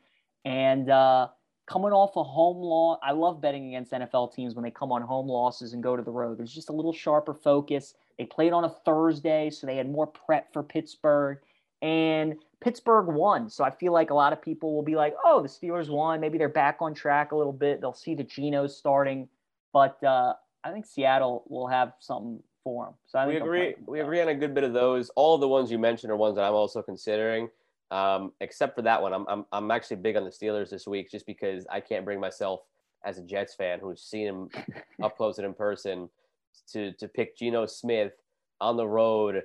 and uh, coming off a home loss. I love betting against NFL teams when they come on home losses and go to the road. There's just a little sharper focus. They played on a Thursday, so they had more prep for Pittsburgh. And Pittsburgh won. So I feel like a lot of people will be like, oh, the Steelers won. Maybe they're back on track a little bit. They'll see the Genos starting. But uh, I think Seattle will have something for them. So I we agree. We agree on a good bit of those. All of the ones you mentioned are ones that I'm also considering. Um, except for that one, I'm, I'm I'm actually big on the Steelers this week, just because I can't bring myself as a Jets fan who's seen him up close and in person to to pick Geno Smith on the road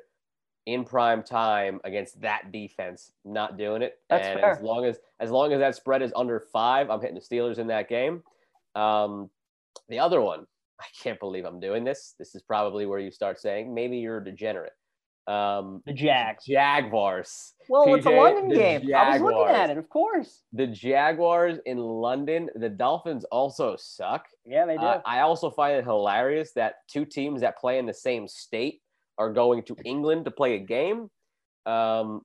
in prime time against that defense. Not doing it. That's and fair. as long as as long as that spread is under five, I'm hitting the Steelers in that game. Um, the other one, I can't believe I'm doing this. This is probably where you start saying maybe you're a degenerate. Um, the Jags. Jaguars. Well, PJ, it's a London game. Jaguars. I was looking at it, of course. The Jaguars in London. The Dolphins also suck. Yeah, they do. Uh, I also find it hilarious that two teams that play in the same state are going to England to play a game. Um,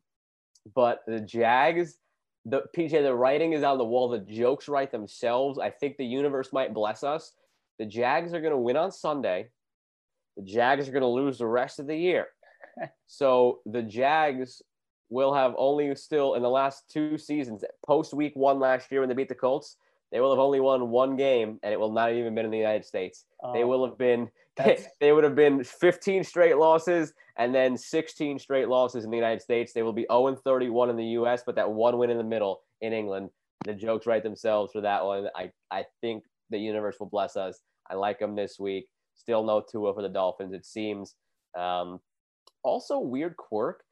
but the Jags, the PJ, the writing is on the wall. The jokes write themselves. I think the universe might bless us. The Jags are going to win on Sunday. The Jags are going to lose the rest of the year so the Jags will have only still in the last two seasons, post week one last year when they beat the Colts, they will have only won one game and it will not have even been in the United States. they will have been they, they would have been 15 straight losses and then 16 straight losses in the United States. They will be 0 31 in the US, but that one win in the middle in England. The jokes write themselves for that one. I, I think the universe will bless us. I like them this week. Still no Tua for the Dolphins. It seems um, also, weird quirk.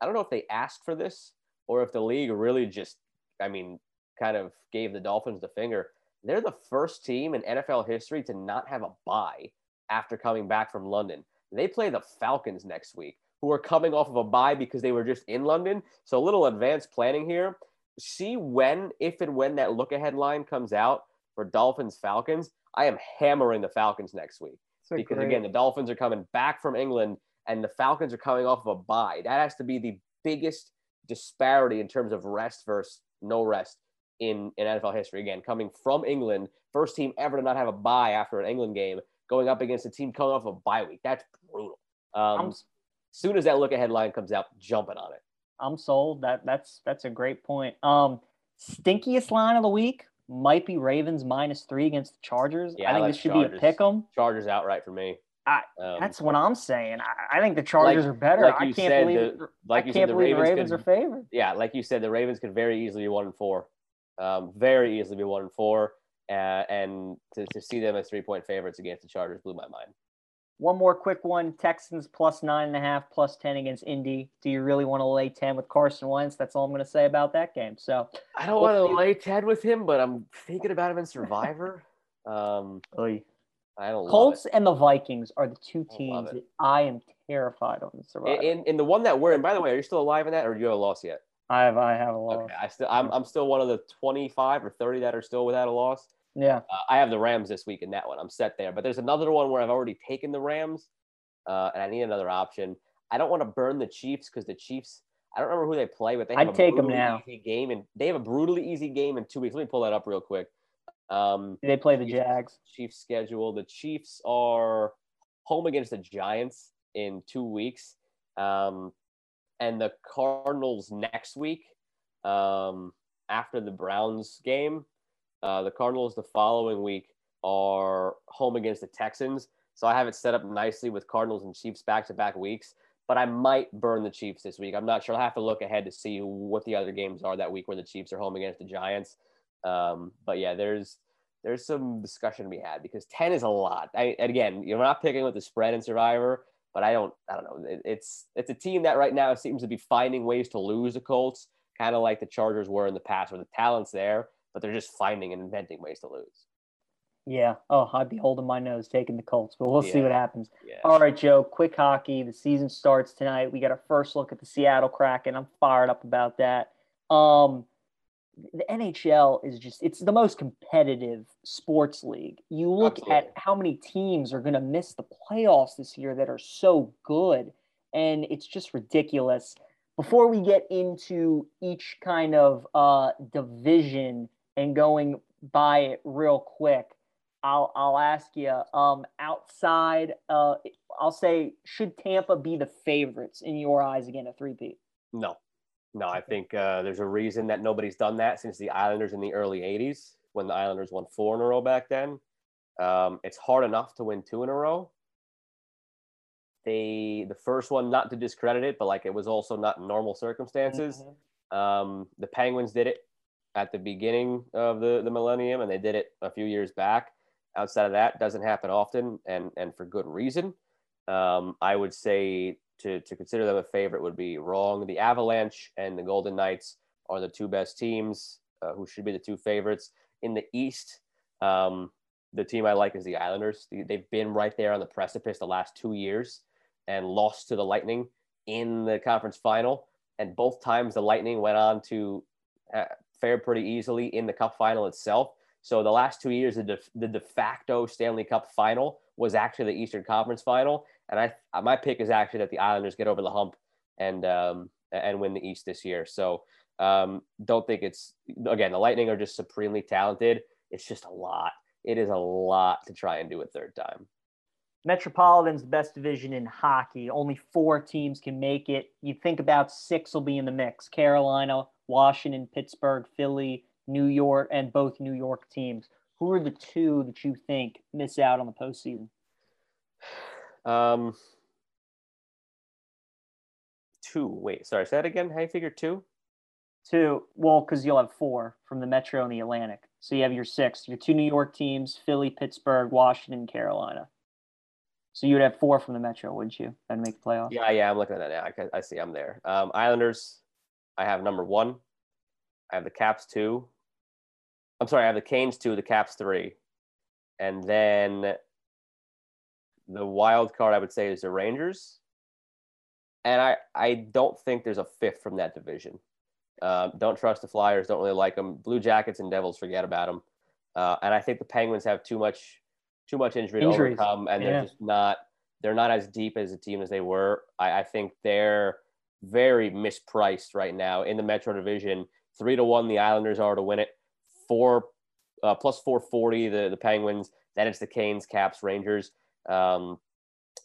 I don't know if they asked for this or if the league really just, I mean, kind of gave the Dolphins the finger. they're the first team in NFL history to not have a bye after coming back from London. They play the Falcons next week, who are coming off of a bye because they were just in London. So a little advanced planning here. See when, if and when that look ahead line comes out for Dolphins Falcons. I am hammering the Falcons next week because great. again, the Dolphins are coming back from England and the Falcons are coming off of a bye. That has to be the biggest disparity in terms of rest versus no rest in, in NFL history. Again, coming from England, first team ever to not have a bye after an England game, going up against a team coming off a bye week. That's brutal. Um, soon as that look ahead line comes out, jumping on it. I'm sold. That that's that's a great point. Um, stinkiest line of the week might be Ravens minus three against the Chargers. Yeah, I think I like this should Chargers. be a pick 'em. Chargers outright for me. I, um, that's what I'm saying. I, I think the Chargers like, are better. Like I can't said, believe. The, like I can't said, believe the Ravens, Ravens could, are favored. Yeah, like you said, the Ravens could very easily be one and four. Um, very easily be one and four, uh, and to, to see them as three point favorites against the Chargers blew my mind. One more quick one: Texans plus nine and a half, plus ten against Indy. Do you really want to lay ten with Carson Wentz? That's all I'm going to say about that game. So I don't want to lay ten with him, but I'm thinking about him in Survivor. Um, Oy. I don't. Colts and the Vikings are the two teams I that I am terrified of in Survivor. In, in the one that we're in, by the way, are you still alive in that, or do you have a loss yet? I have. I have a loss. Okay, I still. I'm. I'm still one of the 25 or 30 that are still without a loss. Yeah. Uh, I have the Rams this week in that one. I'm set there. But there's another one where I've already taken the Rams, uh, and I need another option. I don't want to burn the Chiefs because the Chiefs. I don't remember who they play, but they have I'd a take them now. easy game, and they have a brutally easy game in two weeks. Let me pull that up real quick. Um, they play the Jags. Chiefs schedule. The Chiefs are home against the Giants in two weeks, um, and the Cardinals next week um, after the Browns game. Uh, the Cardinals the following week are home against the Texans. So I have it set up nicely with Cardinals and Chiefs back to back weeks. But I might burn the Chiefs this week. I'm not sure. I'll have to look ahead to see what the other games are that week where the Chiefs are home against the Giants. Um, but yeah, there's there's some discussion to be had because 10 is a lot. I, again, you're not picking with the spread in Survivor, but I don't I don't know. It, it's it's a team that right now seems to be finding ways to lose the Colts, kind of like the Chargers were in the past, where the talent's there, but they're just finding and inventing ways to lose. Yeah. Oh, I'd be holding my nose taking the Colts, but we'll yeah. see what happens. Yeah. All right, Joe. Quick hockey. The season starts tonight. We got our first look at the Seattle Kraken. I'm fired up about that. Um, the NHL is just it's the most competitive sports league. You look Absolutely. at how many teams are going to miss the playoffs this year that are so good and it's just ridiculous. Before we get into each kind of uh, division and going by it real quick, I'll I'll ask you um, outside uh, I'll say should Tampa be the favorites in your eyes again at 3 P? No. No, I think uh, there's a reason that nobody's done that since the Islanders in the early 80s when the Islanders won four in a row back then. Um, it's hard enough to win two in a row. They, the first one, not to discredit it, but like it was also not normal circumstances. Mm-hmm. Um, the Penguins did it at the beginning of the, the millennium and they did it a few years back. Outside of that, doesn't happen often and, and for good reason. Um, I would say to, to consider them a favorite would be wrong. The Avalanche and the Golden Knights are the two best teams uh, who should be the two favorites. In the East, um, the team I like is the Islanders. They've been right there on the precipice the last two years and lost to the Lightning in the conference final. And both times the Lightning went on to uh, fare pretty easily in the cup final itself. So the last two years, the de, the de facto Stanley Cup final was actually the Eastern Conference final, and I my pick is actually that the Islanders get over the hump and um, and win the East this year. So um, don't think it's again the Lightning are just supremely talented. It's just a lot. It is a lot to try and do a third time. Metropolitan's the best division in hockey. Only four teams can make it. You think about six will be in the mix: Carolina, Washington, Pittsburgh, Philly, New York, and both New York teams. Who are the two that you think miss out on the postseason? Um, two. Wait, sorry. Say that again. How you figure two? Two. Well, because you'll have four from the Metro and the Atlantic. So you have your six. Your two New York teams: Philly, Pittsburgh, Washington, Carolina. So you would have four from the Metro, wouldn't you? That'd make the playoffs. Yeah, yeah. I'm looking at that now. I, I see. I'm there. Um, Islanders. I have number one. I have the Caps two. I'm sorry, I have the Canes two, the Caps three, and then the wild card I would say is the Rangers, and I I don't think there's a fifth from that division. Uh, don't trust the Flyers. Don't really like them. Blue Jackets and Devils, forget about them. Uh, and I think the Penguins have too much too much injury Injuries. to overcome, and they're just not they're not as deep as a team as they were. I, I think they're very mispriced right now in the Metro Division. Three to one, the Islanders are to win it. Four uh, plus four forty, the the Penguins. Then it's the Canes, Caps, Rangers. Um,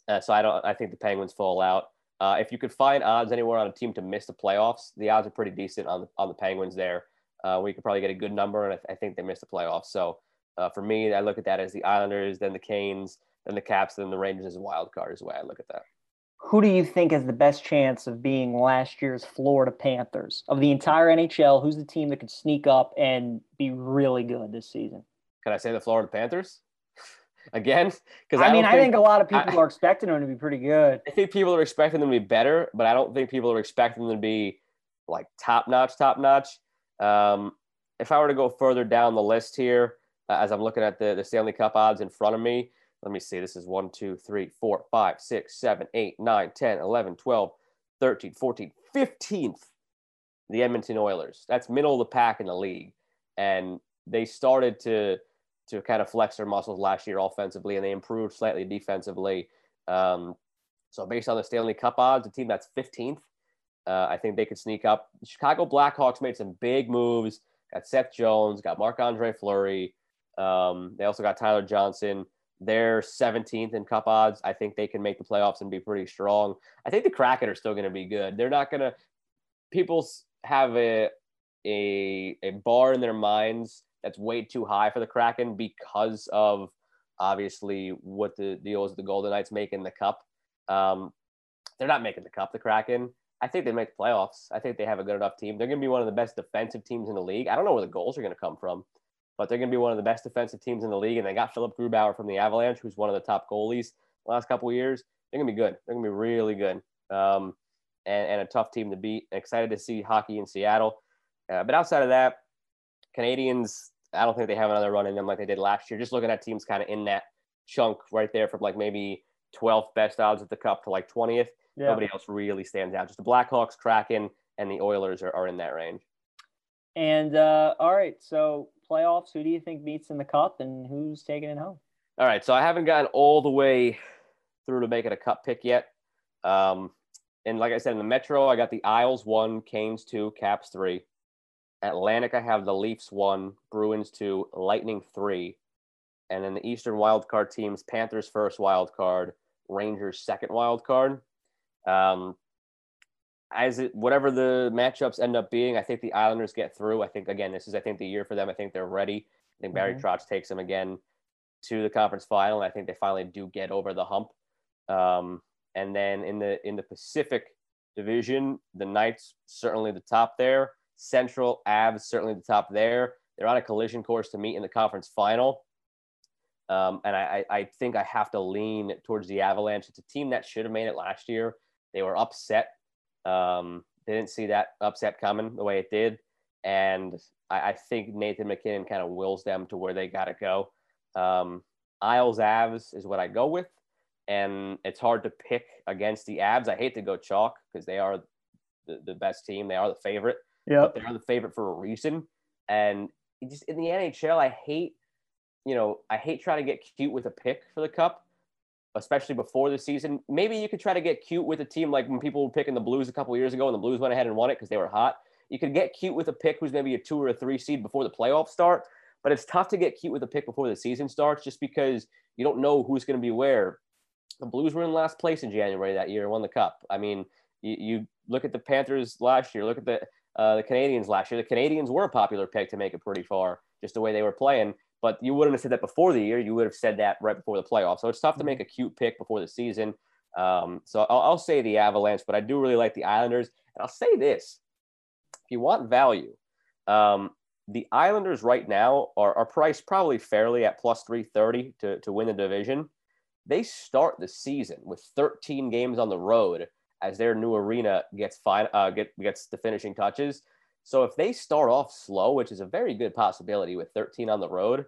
uh, so I don't. I think the Penguins fall out. Uh, if you could find odds anywhere on a team to miss the playoffs, the odds are pretty decent on the on the Penguins there. Uh, we could probably get a good number, and I, th- I think they missed the playoffs. So uh, for me, I look at that as the Islanders, then the Canes, then the Caps, then the Rangers as a wild card is the way I look at that. Who do you think has the best chance of being last year's Florida Panthers of the entire NHL? Who's the team that could sneak up and be really good this season? Can I say the Florida Panthers? Again, because I, I, mean, think, I think a lot of people I, are expecting them to be pretty good. I think people are expecting them to be better, but I don't think people are expecting them to be like top notch, top notch. Um, if I were to go further down the list here, uh, as I'm looking at the, the Stanley Cup odds in front of me, let me see. This is 1, 2, 3, 4, 5, 6, 7, 8, 9, 10, 11, 12, 13, 14, 15th. The Edmonton Oilers. That's middle of the pack in the league. And they started to to kind of flex their muscles last year offensively, and they improved slightly defensively. Um, so based on the Stanley Cup odds, a team that's 15th, uh, I think they could sneak up. Chicago Blackhawks made some big moves. Got Seth Jones, got Marc Andre Fleury. Um, they also got Tyler Johnson. They're 17th in cup odds. I think they can make the playoffs and be pretty strong. I think the Kraken are still going to be good. They're not going to. People have a a a bar in their minds that's way too high for the Kraken because of obviously what the deals the Golden Knights make in the cup. Um, they're not making the cup. The Kraken. I think they make the playoffs. I think they have a good enough team. They're going to be one of the best defensive teams in the league. I don't know where the goals are going to come from but they're going to be one of the best defensive teams in the league. And they got Philipp Grubauer from the Avalanche, who's one of the top goalies the last couple years. They're going to be good. They're going to be really good um, and, and, a tough team to beat. Excited to see hockey in Seattle. Uh, but outside of that, Canadiens, I don't think they have another run in them like they did last year. Just looking at teams kind of in that chunk right there from like maybe 12th best odds at the cup to like 20th. Yeah. Nobody else really stands out. Just the Blackhawks, Kraken, and the Oilers are, are in that range. And uh, all right, so playoffs, who do you think beats in the cup and who's taking it home? All right, so I haven't gotten all the way through to make it a cup pick yet. Um, and like I said, in the Metro, I got the Isles one, Canes two, Caps three. Atlantic, I have the Leafs one, Bruins two, Lightning three. And then the Eastern wild card teams, Panthers first wild card, Rangers second wild card. Um, as it whatever the matchups end up being, I think the Islanders get through. I think again, this is I think the year for them. I think they're ready. I think Barry mm-hmm. Trotz takes them again to the conference final. And I think they finally do get over the hump. Um, and then in the in the Pacific Division, the Knights certainly the top there. Central Avs certainly the top there. They're on a collision course to meet in the conference final. Um, and I, I think I have to lean towards the Avalanche. It's a team that should have made it last year. They were upset um, they didn't see that upset coming the way it did. And I, I think Nathan MacKinnon kind of wills them to where they got to go. Um, Isles Avs is what I go with. And it's hard to pick against the Avs. I hate to go chalk because they are the, the best team. They are the favorite. Yeah. They're the favorite for a reason. And just in the NHL, I hate, you know, I hate trying to get cute with a pick for the cup especially before the season. Maybe you could try to get cute with a team like when people were picking the Blues a couple years ago and the Blues went ahead and won it because they were hot. You could get cute with a pick who's maybe a two or a three seed before the playoffs start, but it's tough to get cute with a pick before the season starts just because you don't know who's going to be where. The Blues were in last place in January that year and won the cup. I mean, you, you look at the Panthers last year, look at the uh, the Canadiens last year. The Canadiens were a popular pick to make it pretty far, just the way they were playing. But you wouldn't have said that before the year. You would have said that right before the playoffs. So it's tough to make a cute pick before the season. Um, so I'll, I'll, say the Avalanche, but I do really like the Islanders. And I'll say this: if you want value, um, the Islanders right now are, are priced probably fairly at plus three thirty to to win the division. They start the season with 13 games on the road as their new arena gets fine uh, get, gets the finishing touches. So if they start off slow, which is a very good possibility with 13 on the road,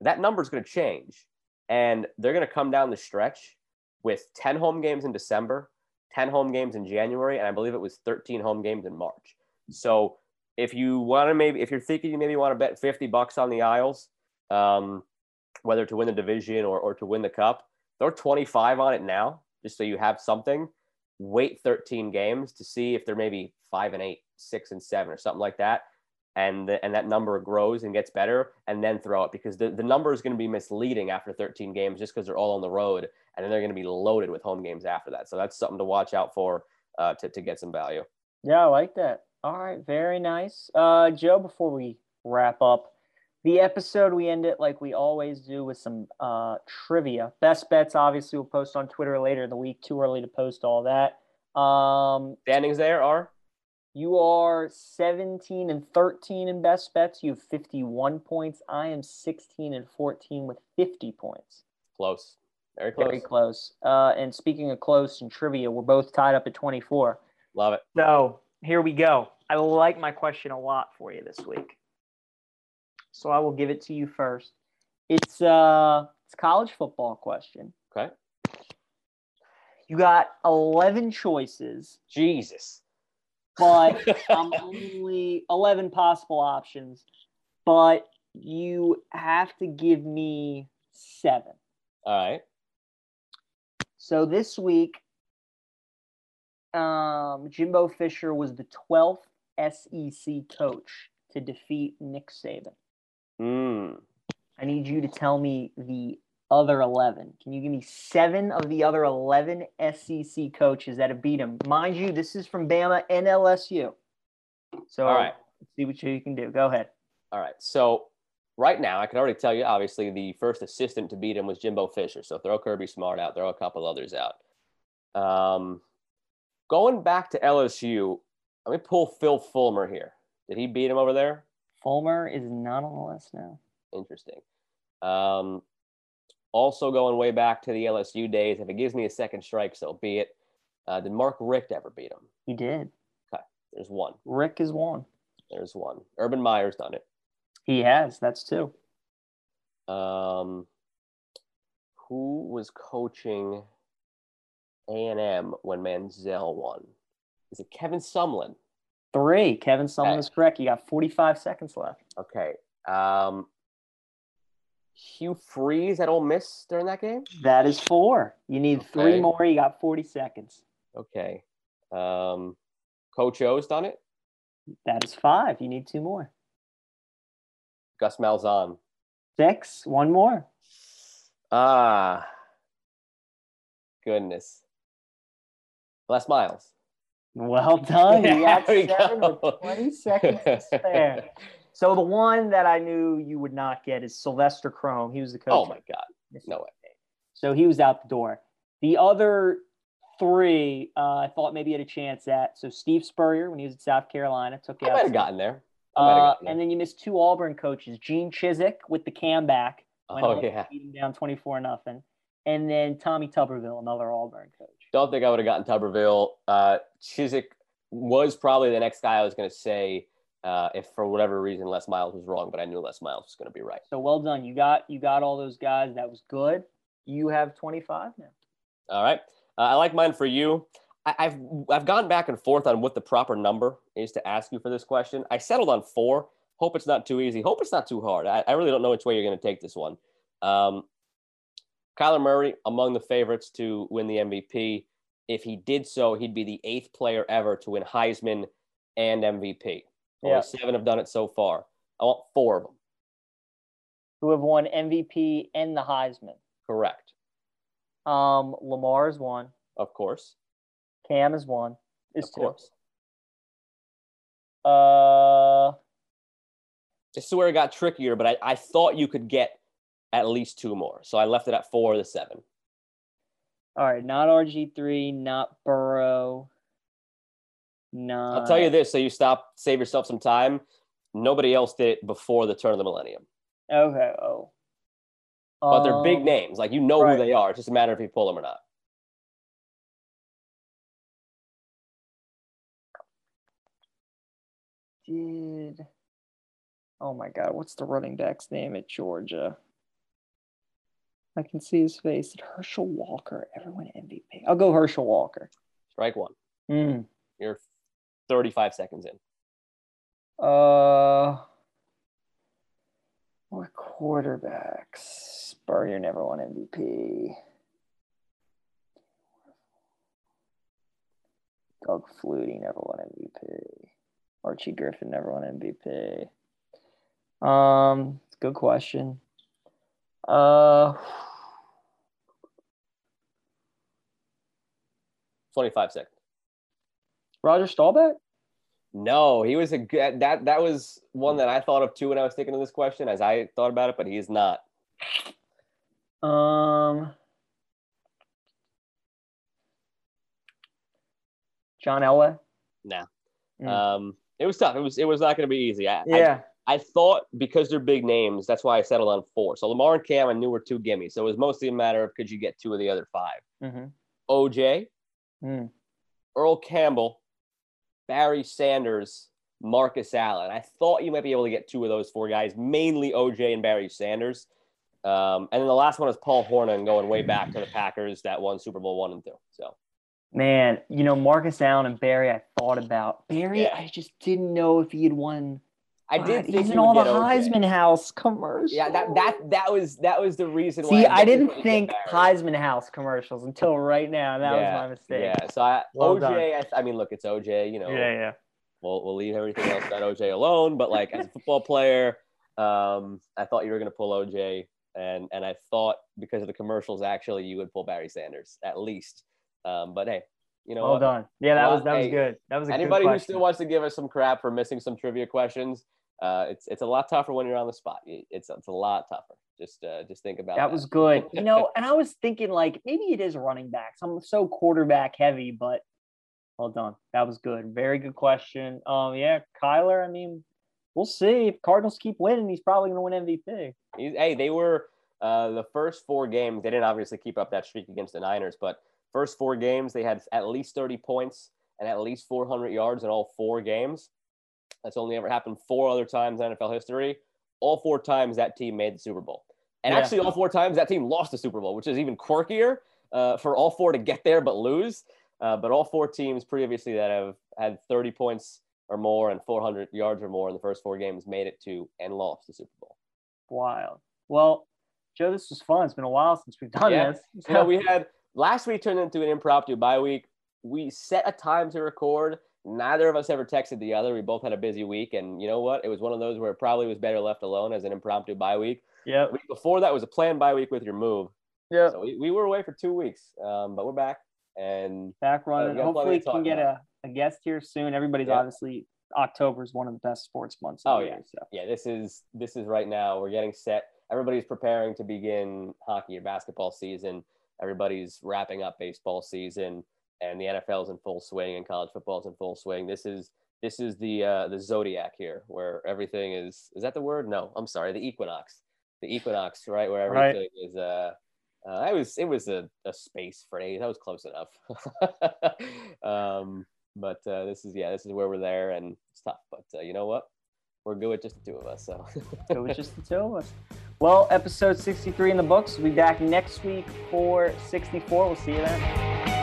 that number is going to change. And they're going to come down the stretch with 10 home games in December, 10 home games in January, and I believe it was 13 home games in March. So if you want to maybe, if you're thinking you maybe want to bet 50 bucks on the Isles, um, whether to win the division or, or to win the cup, throw 25 on it now, just so you have something. Wait 13 games to see if they're maybe five and eight, six and seven, or something like that. And, the, and that number grows and gets better, and then throw it because the, the number is going to be misleading after 13 games just because they're all on the road and then they're going to be loaded with home games after that. So that's something to watch out for uh, to, to get some value. Yeah, I like that. All right, very nice. Uh, Joe, before we wrap up the episode, we end it like we always do with some uh, trivia. Best bets, obviously, we'll post on Twitter later in the week. Too early to post all that. Um, Standings there are? You are 17 and 13 in best bets. You have 51 points. I am 16 and 14 with 50 points. Close. Very close. Very close. Uh, and speaking of close and trivia, we're both tied up at 24. Love it. So here we go. I like my question a lot for you this week. So I will give it to you first. It's uh it's college football question. Okay. You got 11 choices, Jesus. but I'm only 11 possible options, but you have to give me 7. All right. So this week, um, Jimbo Fisher was the 12th SEC coach to defeat Nick Saban. Mm. I need you to tell me the other 11. Can you give me seven of the other 11 SEC coaches that have beat him? Mind you, this is from Bama and LSU. So, All right. let's see what you can do. Go ahead. All right. So right now, I can already tell you, obviously, the first assistant to beat him was Jimbo Fisher. So throw Kirby Smart out, throw a couple others out. Um, going back to LSU, let me pull Phil Fulmer here. Did he beat him over there? Fulmer is not on the list now. Interesting. Um, also going way back to the LSU days. If it gives me a second strike, so be it. Uh, did Mark Richt ever beat him? He did. Okay, there's one. Richt is one. There's one. Urban Meyer's done it. He has. That's two. Um, who was coaching A and M when Manziel won? Is it Kevin Sumlin? Three. Kevin Sumlin Okay. is correct. You got 45 seconds left. Okay. Um, Hugh Freeze at Ole Miss during that game. That is four. You need three more. You got 40 seconds. Okay. Um, Coach O's done it. That is five. You need two more. Gus Malzahn. Six. One more. Ah, goodness. Les Miles. Well done. You got seven go. with 20 seconds to spare. So the one that I knew you would not get is Sylvester Croom. He was the coach. Oh my God. No way. So he was out the door. The other three, uh, I thought maybe had a chance at. So Steve Spurrier, when he was at South Carolina, took you I might have gotten there. I might have Uh, and then you missed two Auburn coaches, Gene Chizik with the cam back. Oh yeah. beat him down 24 nothing. And then Tommy Tuberville, another Auburn coach. Don't think I would have gotten Tuberville. Uh, Chizik was probably the next guy I was going to say uh, if for whatever reason Les Miles was wrong, but I knew Les Miles was going to be right. So well done. You got you got all those guys. That was good. You have 25 now. All right. Uh, I like mine for you. I, I've I've gone back and forth on what the proper number is to ask you for this question. I settled on four. Hope it's not too easy. Hope it's not too hard. I, I really don't know which way you're going to take this one. Um, Kyler Murray among the favorites to win the MVP. If he did so, he'd be the eighth player ever to win Heisman and MVP. Only Yeah. seven have done it so far. I want four of them. Who have won MVP and the Heisman. Correct. Um, Lamar is one. Of course. Cam is one. Is Of two. course. Uh, This is where it got trickier, but I, I thought you could get at least two more. So I left it at four of the seven. all right. Not RG three. Not Burrow. Not. I'll tell you this so you stop, save yourself some time. Nobody else did it before the turn of the millennium. Okay. Oh. But they're big Um, names. Like you know right. who they are. It's just a matter if you pull them or not. did. Oh my God, what's the running back's name at Georgia? I can see his face. Herschel Walker everyone MVP? I'll go Herschel Walker. Strike one. Mm. You're 35 seconds in. Uh, what quarterbacks? Spurrier never won MVP. Doug Flutie never won MVP. Archie Griffin never won MVP. Um, good question. Uh, 25 seconds. Roger Staubach. No, he was a good that that was one that I thought of too when I was thinking of this question as I thought about it, but he is not. Um, John Elway. Nah. Mm. Um, it was tough. It was it was not going to be easy. I, Yeah. I, I thought because they're big names, that's why I settled on four. So Lamar and Cam, I knew were two gimmies. So it was mostly a matter of could you get two of the other five? mm-hmm. OJ, Mm. Earl Campbell, Barry Sanders, Marcus Allen. I thought you might be able to get two of those four guys, mainly OJ and Barry Sanders. Um, and then the last one is Paul Hornung going way back to the Packers that won Super Bowl one and two. So Man, you know Marcus Allen and Barry. I thought about Barry. Yeah. I just didn't know if he had won. I did God, think he's in all the get OJ. Heisman House commercials. Yeah, that that that was that was the reason. See, why I didn't think. Heisman House commercials until right now. That Yeah, was my mistake. Yeah, so I, Well OJ. I, I mean, look, it's OJ. You know, yeah, yeah. we'll we'll leave everything else on OJ alone. But like as a football player, um, I thought you were gonna pull OJ, and and I thought because of the commercials, actually, you would pull Barry Sanders at least. Um, but hey, you know Well done. Yeah, that Well, was that was hey, good. That was a Anybody who still wants to give us some crap for missing some trivia questions, uh, it's it's a lot tougher when you're on the spot. It's it's a lot tougher. Just uh, just think about that. That was good. You know, and I was thinking like maybe it is running backs. I'm so quarterback heavy, but well done. That was good. Very good question. Um, yeah, Kyler. I mean, we'll see. If Cardinals keep winning, he's probably gonna win MVP. He's- hey, they were uh, the first four games. They didn't obviously keep up that streak against the Niners, but first four games they had at least 30 points and at least 400 yards in all four games. That's only ever happened four other times in NFL history. All four times that team made the Super Bowl, and Yeah. actually all four times that team lost the Super Bowl, which is even quirkier uh, for all four to get there but lose. Uh, but all four teams previously that have had 30 points or more and 400 yards or more in the first four games made it to and lost the Super Bowl. Wild. Well, Joe, this was fun. It's been a while since we've done Yeah. this. you know, we had last week turned into an impromptu bye week. We set a time to record. Neither of us ever texted the other. We both had a busy week, and you know what? It was one of those where it probably was better left alone as an impromptu bye week. Yep. The week before that was a planned bye week with your move. Yeah. So we, we were away for two weeks, um, but we're back. And Back we running. plenty Hopefully, talk can get a, a guest here soon. Everybody's Yeah. obviously October is one of the best sports months. Of Oh, yeah. year, so. yeah, this is this is right now. We're getting set. Everybody's preparing to begin hockey or basketball season. Everybody's wrapping up baseball season, and the NFL's in full swing, and college football's in full swing. This is this is the uh, the zodiac here, where everything is. Is that the word? No, I'm sorry. The equinox. The equinox, right? Where Right. everything is. Uh, uh, I was it was a, a space phrase. That was close enough. um, but uh, this is yeah, this is where we're there, and it's tough. But uh, you know what? We're good with just the two of us. So it was just the two of us. Well, episode 63 in the books. We'll be back next week for 64. We'll see you then.